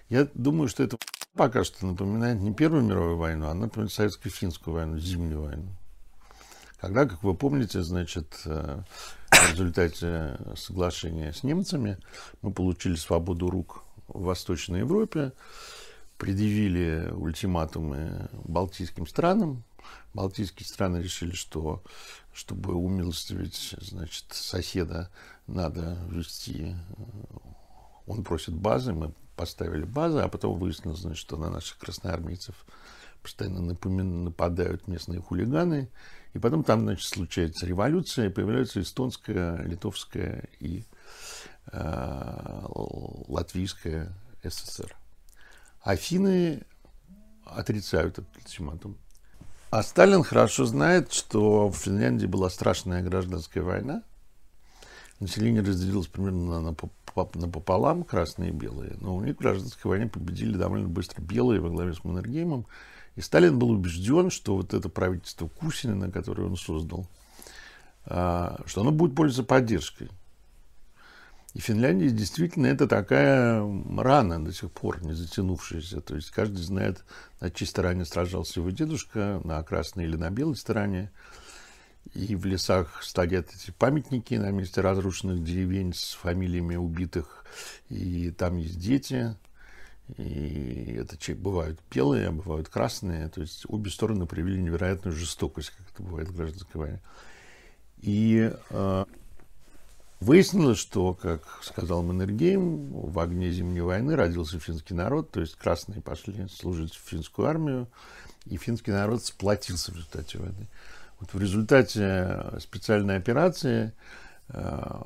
Я думаю, что это пока что напоминает не Первую мировую войну, а напоминает советско-финскую войну, зимнюю войну. Когда, как вы помните, значит, э, в результате соглашения с немцами мы получили свободу рук в Восточной Европе, предъявили ультиматумы балтийским странам. Балтийские страны решили, что чтобы умилостивить значит, соседа, надо ввести... Э, он просит базы, мы поставили базы, а потом выяснилось, значит, что на наших красноармейцев постоянно нападают местные хулиганы, и потом там, значит, случается революция, появляются эстонская, литовская и э, латвийская ССР. Афины отрицают этот ультиматум. А Сталин хорошо знает, что в Финляндии была страшная гражданская война. Население разделилось примерно на, напополам, красные и белые. Но у них в гражданской войне победили довольно быстро белые во главе с Маннергеймом. И Сталин был убежден, что вот это правительство Кусинина, которое он создал, а, что оно будет пользоваться поддержкой. И Финляндия действительно это такая рана до сих пор не затянувшаяся. То есть каждый знает, на чьей стороне сражался его дедушка, на красной или на белой стороне. И в лесах стоят эти памятники на месте разрушенных деревень с фамилиями убитых. И там есть дети. И это бывают белые, а бывают красные. То есть обе стороны проявили невероятную жестокость, как это бывает в гражданской войне. И э, выяснилось, что, как сказал Маннергейм, в огне Зимней войны родился финский народ, то есть красные пошли служить в финскую армию, и финский народ сплотился в результате войны. Вот в результате специальной операции э,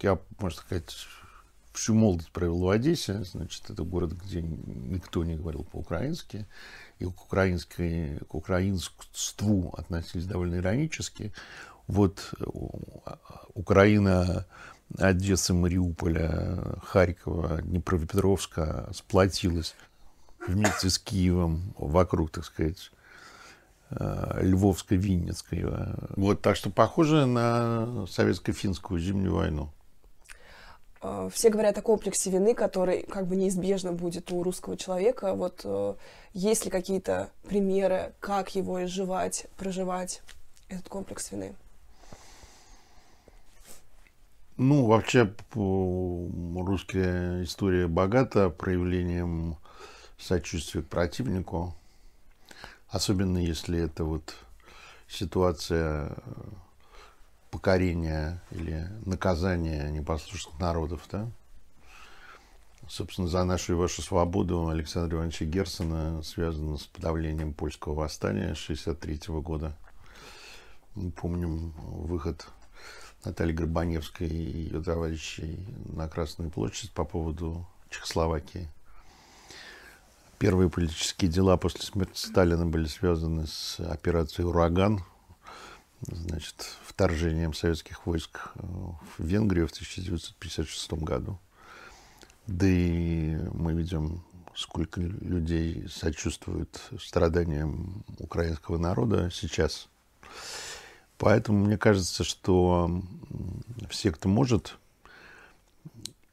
я, можно сказать, всю молодость провел в Одессе. Значит, это город, где никто не говорил по-украински. И к, украинской, к украинству относились довольно иронически. Вот а, Украина, Одесса, Мариуполя, Харькова, Днепропетровска сплотилась вместе с Киевом вокруг, так сказать, а, Львовско-Винницкой. Вот, так что похоже на советско-финскую зимнюю войну. Э, все говорят о комплексе вины, который как бы неизбежно будет у русского человека. Вот э, есть ли какие-то примеры, как его изживать, проживать, этот комплекс вины? Ну, вообще, русская история богата проявлением сочувствия к противнику. Особенно если это вот ситуация покорения или наказания непослушных народов, да? Собственно, за нашу и вашу свободу Александра Ивановича Герцена связано с подавлением польского восстания 1963 года. Мы помним выход Натальи Горбаневской и ее товарищей на Красную площадь по поводу Чехословакии. Первые политические дела после смерти Сталина были связаны с операцией «Ураган», значит, вторжением советских войск в Венгрию в 1956 году. Да и мы видим, сколько людей сочувствуют страданиям украинского народа сейчас. Поэтому мне кажется, что все, кто может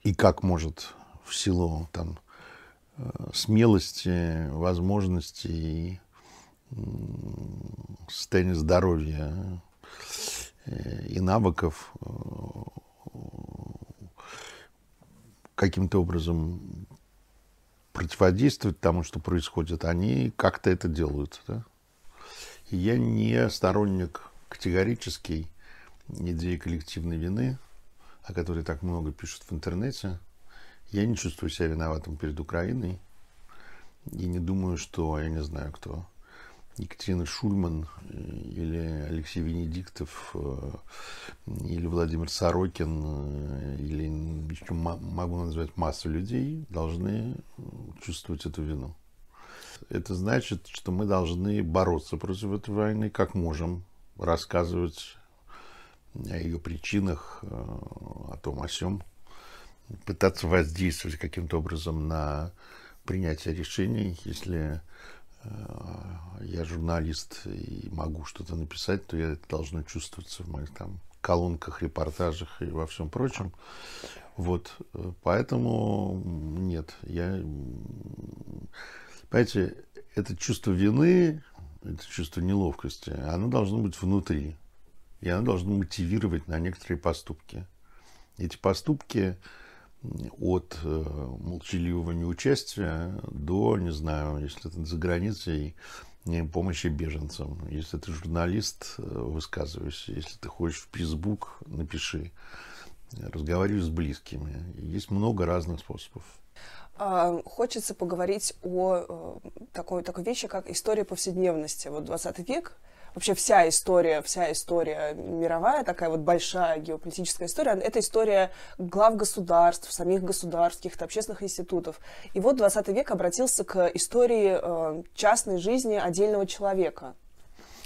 и как может в силу там, э, смелости, возможностей, состояния здоровья э, и навыков э, каким-то образом противодействовать тому, что происходит, они как-то это делают. Да? Я не сторонник категорический идеи коллективной вины, о которой так много пишут в интернете. Я не чувствую себя виноватым перед Украиной. И не думаю, что, я не знаю кто, Екатерина Шульман э, или Алексей Венедиктов э, или Владимир Сорокин э, или еще могу назвать массу людей должны чувствовать эту вину. Это значит, что мы должны бороться против этой войны как можем, рассказывать о ее причинах, о том, о сем, пытаться воздействовать каким-то образом на принятие решений, если я журналист и могу что-то написать, то я это должно чувствоваться в моих там колонках, репортажах и во всем прочем. Вот, э, поэтому нет, я, понимаете, это чувство вины, это чувство неловкости, оно должно быть внутри, и оно должно мотивировать на некоторые поступки. Эти поступки, от э, молчаливого неучастия до, не знаю, если это за границей, помощи беженцам. Если ты журналист, э, высказывайся. Если ты хочешь в Facebook, напиши. Разговаривай с близкими. Есть много разных способов. А, хочется поговорить о э, такой, такой вещи, как история повседневности. Вот 20 век вообще вся история, вся история мировая, такая вот большая геополитическая история, это история глав государств, самих государств, каких-то общественных институтов. И вот 20 век обратился к истории э, частной жизни отдельного человека.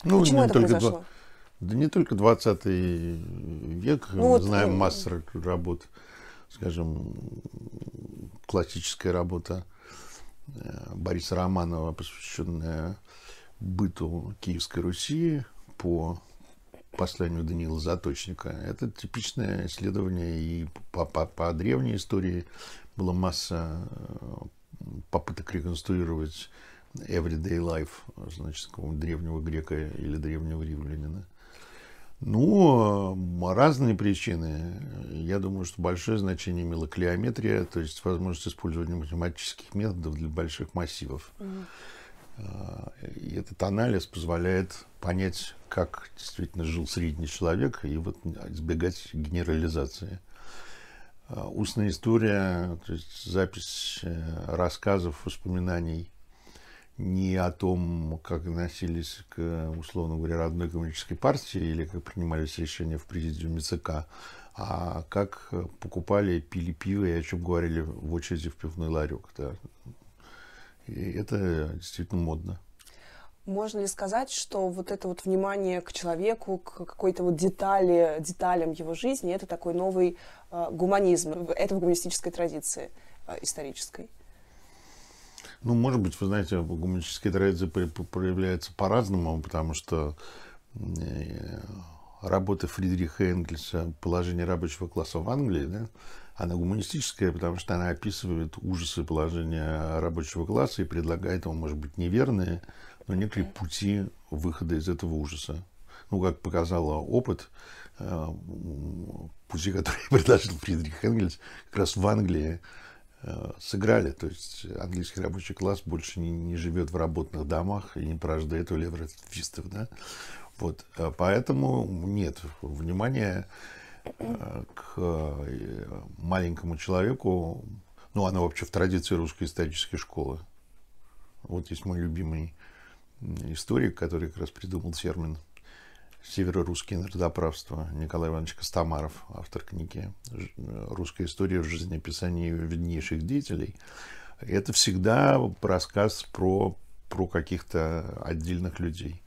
Ну, Почему это произошло? Два... Да не только 20 век, ну, мы вот, знаем ну... массу работ, скажем, классическая работа э, Бориса Романова, посвященная быту Киевской Руси по посланию Даниила Заточника. Это типичное исследование и по, по, по древней истории была масса э, попыток реконструировать everyday life, значит, какого древнего грека или древнего римлянина. Ну, разные причины. Я думаю, что большое значение имела клеометрия, то есть возможность использования математических методов для больших массивов. Mm. И этот анализ позволяет понять, как действительно жил средний человек, и вот избегать генерализации. А, устная история, то есть запись э, рассказов, воспоминаний не о том, как относились к, условно говоря, родной коммунистической партии или как принимались решения в президиуме ЦК, а как покупали, пили пиво и о чем говорили в очереди в пивной ларек. Да. И это действительно модно. Можно ли сказать, что вот это вот внимание к человеку, к какой-то вот детали, деталям его жизни, это такой новый э, гуманизм, это в гуманистической традиции э, исторической? Ну, может быть, вы знаете, гуманистическая традиция проявляется по-разному, потому что э, работа Фридриха Энгельса «Положение рабочего класса в Англии», да, она гуманистическая, потому что она описывает ужасы положения рабочего класса и предлагает ему, может быть, неверные, но некоторые пути выхода из этого ужаса. Ну, как показал опыт, э, пути, которые предложил Фридрих Энгельс, как раз в Англии э, сыграли. То есть английский рабочий класс больше не, не живет в работных домах и не порождает улевративистов. Да? Вот. А поэтому нет, внимание к э, маленькому человеку, ну, она вообще в традиции русской исторической школы. Вот есть мой любимый историк, который как раз придумал термин «Северо-русские народоправства» Николай Иванович Костомаров, автор книги «Русская история в жизнеописании виднейших деятелей». Это всегда рассказ про, про каких-то отдельных людей.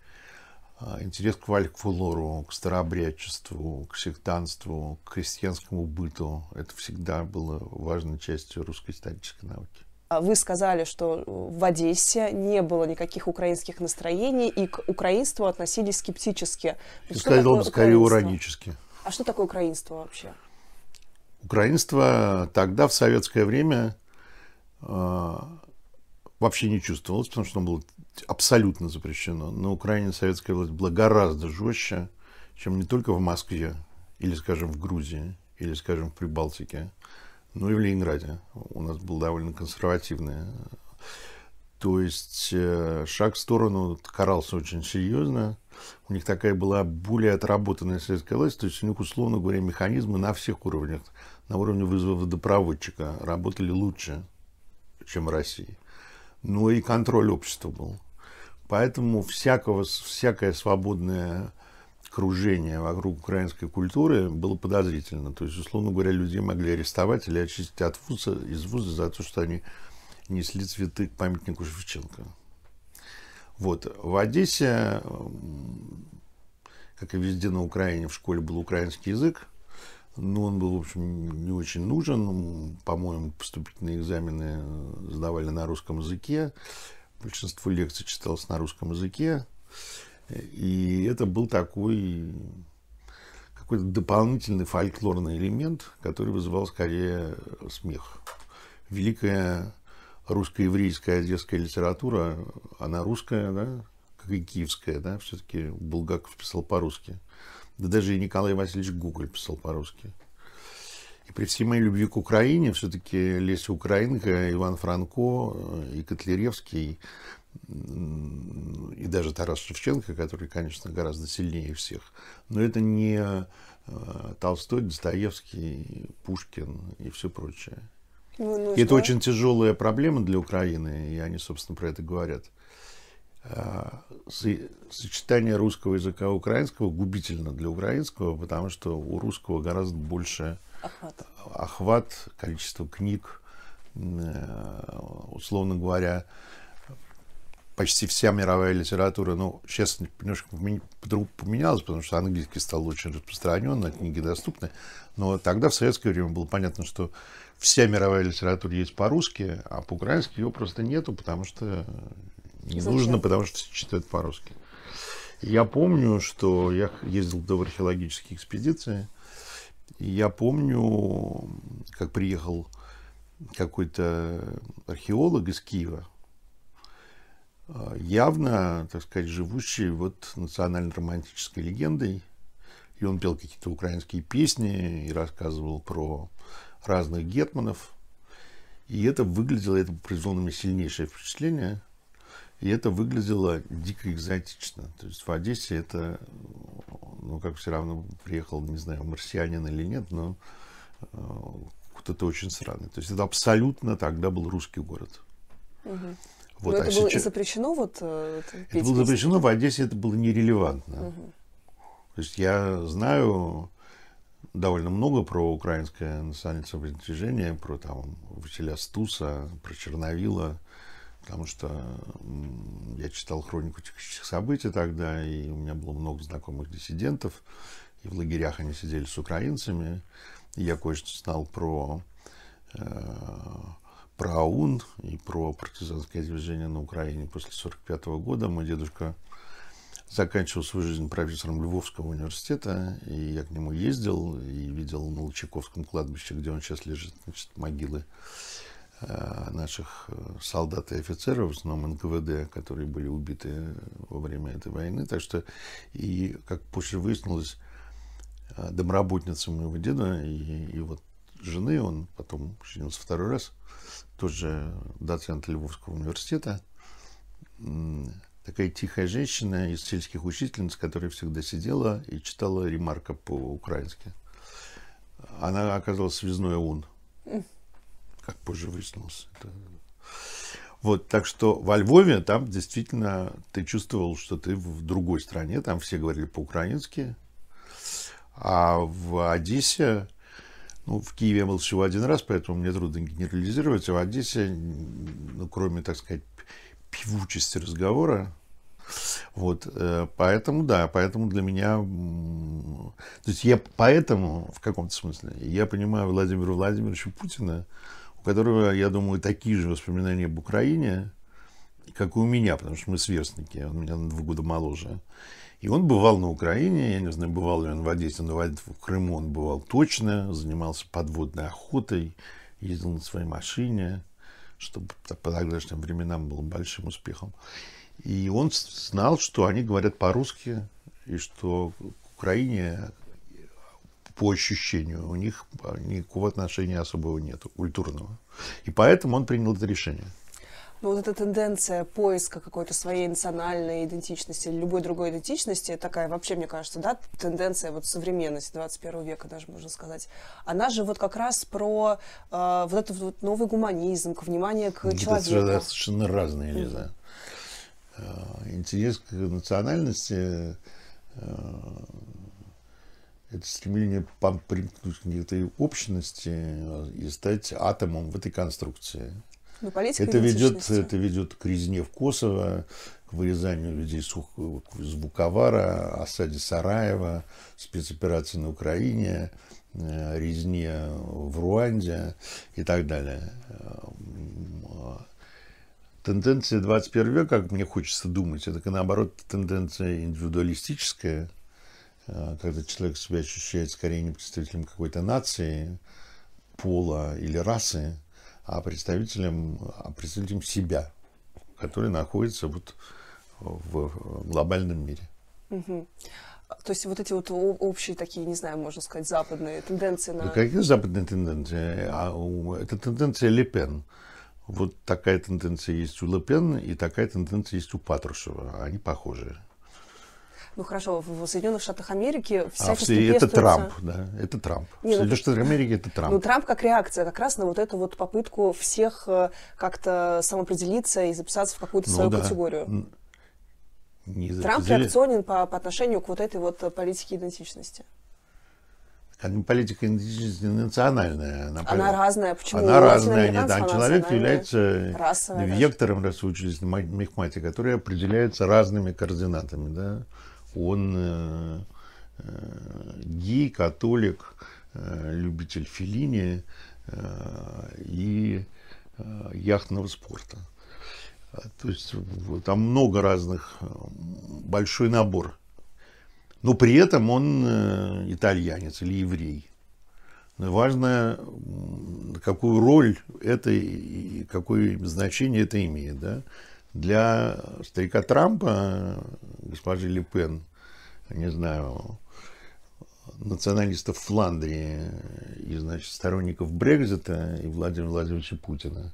А, интерес к фольклору, к старообрядчеству, к сектанству, к крестьянскому быту – это всегда было важной частью русской исторической науки. А вы сказали, что в Одессе не было никаких украинских настроений, и к украинству относились скептически. Я сказал бы скорее уранически. А что такое украинство вообще? Украинство тогда, в советское время, э, вообще не чувствовалось, потому что оно было абсолютно запрещено. На Украине советская власть была гораздо жестче, чем не только в Москве, или, скажем, в Грузии, или, скажем, в Прибалтике, но и в Ленинграде. У нас был довольно консервативный. То есть э, шаг в сторону карался очень серьезно. У них такая была более отработанная советская власть, то есть у них, условно говоря, механизмы на всех уровнях, на уровне вызова водопроводчика работали лучше, чем в России. Но и контроль общества был. Поэтому всякого, всякое свободное кружение вокруг украинской культуры было подозрительно. То есть, условно говоря, людей могли арестовать или очистить от вуза, из вуза за то, что они несли цветы к памятнику Шевченко. Вот. В Одессе, как и везде на Украине, в школе был украинский язык, но он был, в общем, не очень нужен. По-моему, поступительные экзамены сдавали на русском языке. Большинство лекций читалось на русском языке. И это был такой какой-то дополнительный фольклорный элемент, который вызывал скорее смех. Великая русско-еврейская одесская литература, она русская, да, как и киевская, да, все-таки Булгаков писал по-русски. Да даже и Николай Васильевич Гоголь писал по-русски. И при всей моей любви к Украине, все-таки Леся Украинка, Иван Франко и Котляревский, и даже Тарас Шевченко, который, конечно, гораздо сильнее всех. Но это не э, Толстой, Достоевский, Пушкин и все прочее. Ну, ну, это очень тяжелая проблема для Украины, и они, собственно, про это говорят. А, сочетание русского языка и украинского губительно для украинского, потому что у русского гораздо больше охват, охват количество книг, э, условно говоря, почти вся мировая литература, ну, сейчас немножко поменялась, потому что английский стал очень распространен, книги доступны, но тогда в советское время было понятно, что вся мировая литература есть по-русски, а по-украински ее просто нету, потому что не Зачем? нужно, потому что все читают по-русски. Я помню, что я ездил в археологические экспедиции, и я помню, как приехал какой-то археолог из Киева, а, явно, так сказать, живущий вот национально-романтической легендой. И он пел какие-то украинские песни и рассказывал про разных гетманов. И это выглядело, это произвело на меня сильнейшее впечатление. И это выглядело дико экзотично. То есть в Одессе это, ну, как все равно приехал, не знаю, марсианин или нет, но э, кто-то очень странный. То есть это абсолютно тогда был русский город. Угу. Вот, Но а это сейчас... было запрещено вот э, Это было запрещено, в Одессе это было нерелевантно. Угу. То есть я знаю довольно много про украинское национальное самодвижение, про там Василия Стуса, про Черновила, потому что я читал хронику текущих событий тогда, и у меня было много знакомых диссидентов, и в лагерях они сидели с украинцами, и я кое-что знал про э, про АУН и про партизанское движение на Украине после 1945 года. Мой дедушка заканчивал свою жизнь профессором Львовского университета, и я к нему ездил и видел на Лучаковском кладбище, где он сейчас лежит, значит, могилы наших э, солдат и офицеров, в основном НКВД, которые были убиты во время этой войны. Так что, и как позже выяснилось, э, домработница моего деда и, и вот жены, он потом женился второй раз – тоже доцент Львовского университета, такая тихая женщина из сельских учительниц, которая всегда сидела и читала ремарка по-украински. Она оказалась связной ОУН, как позже выяснилось. Это... Вот, так что во Львове там действительно ты чувствовал, что ты в другой стране, там все говорили по-украински, а в Одессе, ну, в Киеве я был всего один раз, поэтому мне трудно генерализировать, а в Одессе, ну, кроме, так сказать, певучести разговора, вот, э, поэтому, да, поэтому для меня, то есть я поэтому, в каком-то смысле, я понимаю Владимира Владимировича Путина, которого, я думаю, такие же воспоминания об Украине, как и у меня, потому что мы сверстники, он меня на два года моложе. И он бывал на Украине, я не знаю, бывал ли он в Одессе, но в Крыму он бывал точно, занимался подводной охотой, ездил на своей машине, что по тогдашним временам было большим успехом. И он знал, что они говорят по-русски, и что к Украине по ощущению у них никакого отношения особого нет, культурного. И поэтому он принял это решение. Но вот эта тенденция поиска какой-то своей национальной идентичности или любой другой идентичности, такая вообще, мне кажется, да, тенденция вот современности 21 века даже, можно сказать, она же вот как раз про э, вот этот вот новый гуманизм, к вниманию к это человеку. Это совершенно разные, знаю. Э, интерес к национальности э, это стремление примкнуть к некой общности и стать атомом в этой конструкции. Ну, это ведет, это ведет к резне в Косово, к вырезанию людей из Звуковара, осаде Сараева, спецоперации на Украине, э, резне в Руанде и так далее. Тенденция 21 века, как мне хочется думать, это, наоборот, тенденция индивидуалистическая, э, когда человек себя ощущает скорее не представителем какой-то нации, пола или расы, а представителем, а представителем себя, который находится вот в глобальном мире. Угу. То есть вот эти вот общие такие, не знаю, можно сказать, западные тенденции на... Да какие западные тенденции? А, это тенденция Лепен. Вот такая тенденция есть у Лепен и такая тенденция есть у Патрушева. Они похожие. Ну хорошо, в Соединенных Штатах Америки всячески а, Это Трамп, да, это Трамп. Не, в ну, Соединенных Штатах Америки это Трамп. Ну Трамп как реакция как раз на вот эту вот попытку всех э, как-то самоопределиться и записаться в какую-то ну, свою да. категорию. Не Трамп реакционен по, по отношению к вот этой вот политике идентичности политика идентичности национальная. Она, она разная. Почему? Она разная. Нет, там человек является расовая, вектором, раз вы учились на мехмате, который определяется разными координатами. Да? Он э, э, гей, католик, э, любитель филини и яхтного спорта. То есть там много разных, большой набор но при этом он итальянец или еврей. Важно, какую роль это и какое значение это имеет. Да? Для старика Трампа, госпожи Ле Пен, не знаю, националистов Фландрии и, значит, сторонников Брекзита и Владимира Владимировича Путина,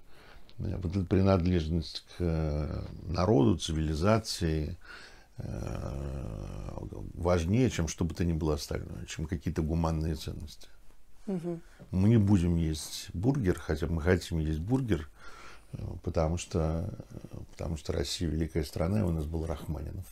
вот эта принадлежность к народу, цивилизации, Э, важнее, чем что бы то ни было остальное, чем какие-то гуманные ценности. Угу. Мы не будем есть бургер, хотя мы хотим есть бургер, э, потому что, потому что Россия великая страна, и у нас был Рахманинов.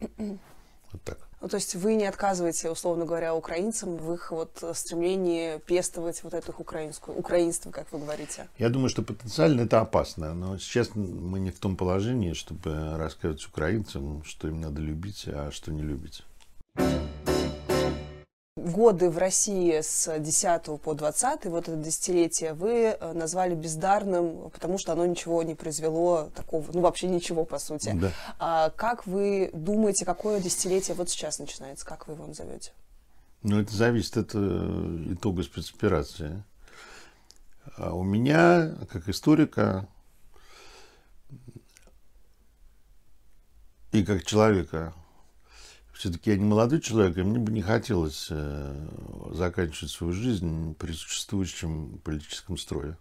Вот так. Ну, то есть вы не отказываете, условно говоря, украинцам в их вот стремлении пестовать вот эту украинскую, украинство, как вы говорите? Я думаю, что потенциально это опасно, но сейчас мы не в том положении, чтобы рассказывать украинцам, что им надо любить, а что не любить годы в России с 10 по 20, вот это десятилетие, вы э, назвали бездарным, потому что оно ничего не произвело такого, ну вообще ничего по сути. Да. А как вы думаете, какое десятилетие вот сейчас начинается, как вы его назовете? Ну, это зависит от э, итога спецоперации. А у меня, как историка и как человека, все-таки я не молодой человек, и мне бы не хотелось э, заканчивать свою жизнь при существующем политическом строе.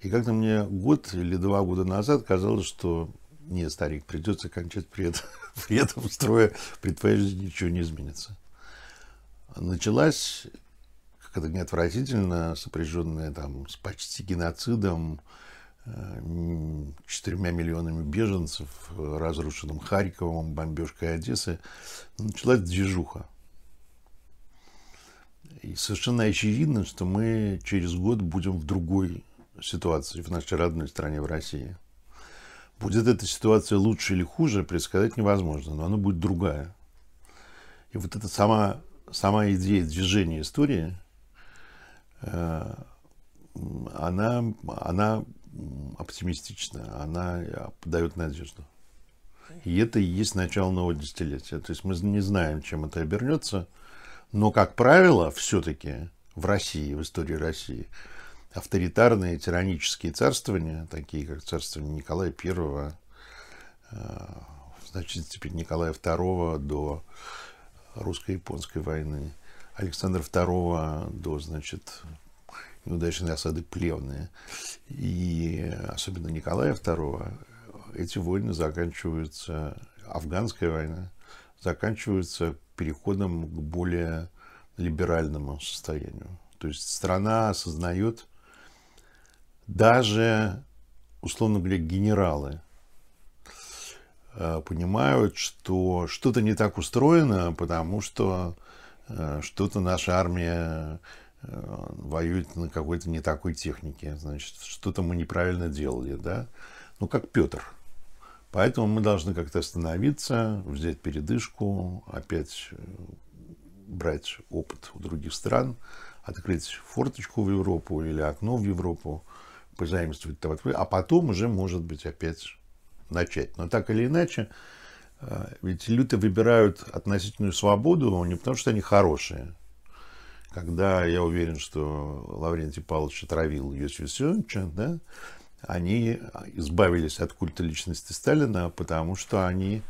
И как-то мне год или два года назад казалось, что не, старик, придется кончать при этом, при этом строе, при твоей жизни ничего не изменится. Началась, как это не отвратительно, сопряженная там с почти геноцидом, четырьмя миллионами беженцев, разрушенным Харьковом, бомбежкой Одессы, началась движуха. И совершенно очевидно, что мы через год будем в другой ситуации в нашей родной стране, в России. Будет эта ситуация лучше или хуже, предсказать невозможно, но она будет другая. И вот эта сама, сама идея движения истории, э, она, она оптимистична, она подает надежду. И это и есть начало нового десятилетия. То есть мы не знаем, чем это обернется, но, как правило, все-таки в России, в истории России, авторитарные тиранические царствования, такие как царствование Николая I, э, в значительной степени Николая II до русско-японской войны, Александра II до, значит, неудачной осады Плевны, и особенно Николая II, эти войны заканчиваются, афганская война, заканчиваются переходом к более либеральному состоянию. То есть страна осознает, даже, условно говоря, генералы э, понимают, что что-то не так устроено, потому что э, что-то наша армия воюет на какой-то не такой технике, значит, что-то мы неправильно делали, да, ну, как Петр. Поэтому мы должны как-то остановиться, взять передышку, опять брать опыт у других стран, открыть форточку в Европу или окно в Европу, позаимствовать того, а потом уже, может быть, опять начать. Но так или иначе, э, ведь люди выбирают относительную свободу не потому, что они хорошие. Когда я уверен, что Лаврентий Павлович отравил Иосифа Виссарионовича, да, они избавились от культа личности Сталина, потому что они...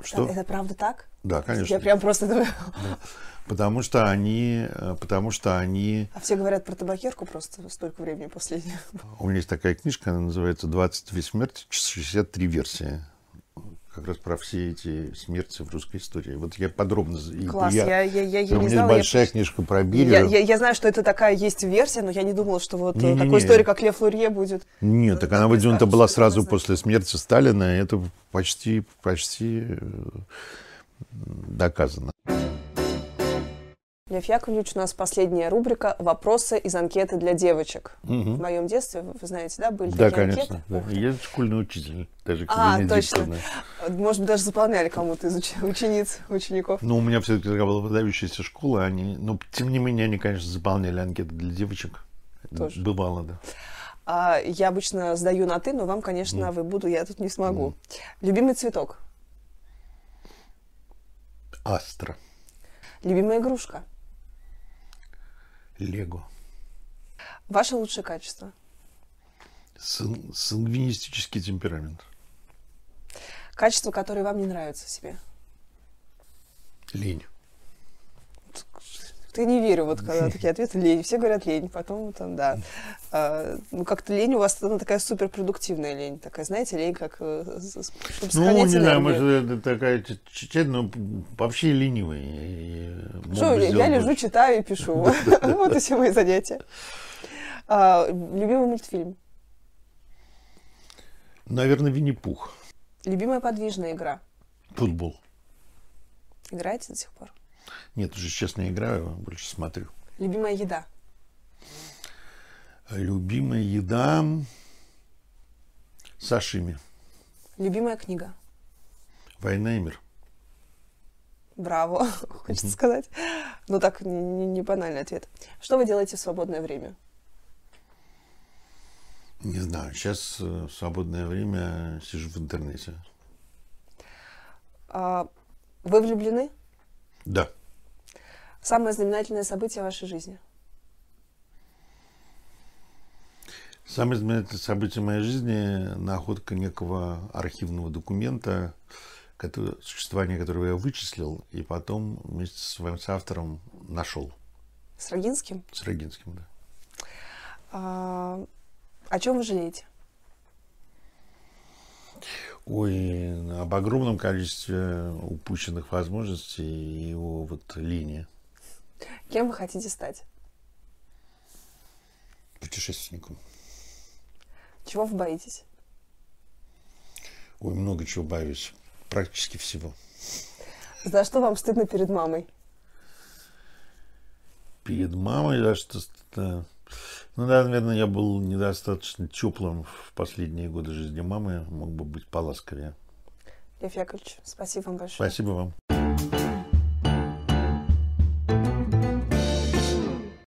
Что? Это, это правда так? Да, конечно. Я прям просто думаю... Да. Потому что они, э, потому что они... А все говорят про табакерку просто столько времени последнее. У меня есть такая книжка, она называется «22 смерти, 63 версии». Как раз про все эти смерти в русской истории. Вот я подробно... Класс, я, я, я, я у не меня знала. большая я... книжка про Берию. Я, я, я знаю, что это такая есть версия, но я не думала, что вот не, такой не, история, как Лев Лурье будет. Нет, так она выдвинута была сразу после смерти Сталина. Это почти, почти э, доказано. Лев Яковлевич, у нас последняя рубрика «Вопросы из анкеты для девочек». Угу. В моем детстве, вы знаете, да, были да, такие конечно, анкеты? Да, конечно. Я школьный учитель, даже А, точно. Может быть, даже заполняли кому-то из уч... учениц, учеников. Ну, у меня все-таки была выдающаяся школа, они, но тем не менее, они, конечно, заполняли анкеты для девочек. Тоже. Бывало, да. А, я обычно сдаю на «ты», но вам, конечно, mm. вы буду, я тут не смогу. Mm. Любимый цветок? Астра. Любимая игрушка? Лего. Ваше лучшее качество? Сан- сангвинистический темперамент. Качество, которое вам не нравится в себе? Лень. Ты не верю, вот когда такие ответы лень. Все говорят лень, потом там, да. А, ну, как-то лень у вас она такая суперпродуктивная лень. Такая, знаете, лень, как э, чтобы Ну, не знаю, может, это такая читать, но вообще ленивый. Что, я лежу, читаю и пишу. Вот и все мои занятия. А, любимый мультфильм? Наверное, Винни-Пух. Любимая подвижная игра? Футбол. Играете до сих пор? Нет, уже честно не играю, больше смотрю. Любимая еда? Любимая еда сашими. Любимая книга? Война и мир. Браво, хочется сказать. Ну так, не, не банальный ответ. Что вы делаете в свободное время? Не знаю. Сейчас э, в свободное время сижу в интернете. А, вы влюблены? Да. Самое знаменательное событие в вашей жизни? Самое знаменательное событие в моей жизни – находка некого архивного документа, который, существование которого я вычислил, и потом вместе с своим автором нашел. С Рогинским? С Рогинским, да. А, о чем вы жалеете? Ой, об огромном количестве упущенных возможностей и его вот линии. Кем вы хотите стать? Путешественником. Чего вы боитесь? Ой, много чего боюсь. Практически всего. За что вам стыдно перед мамой? Перед мамой за что стыдно? Ну, да, наверное, я был недостаточно теплым в последние годы жизни мамы. Мог бы быть поласковее. Лев Яковлевич, спасибо вам большое. Спасибо вам.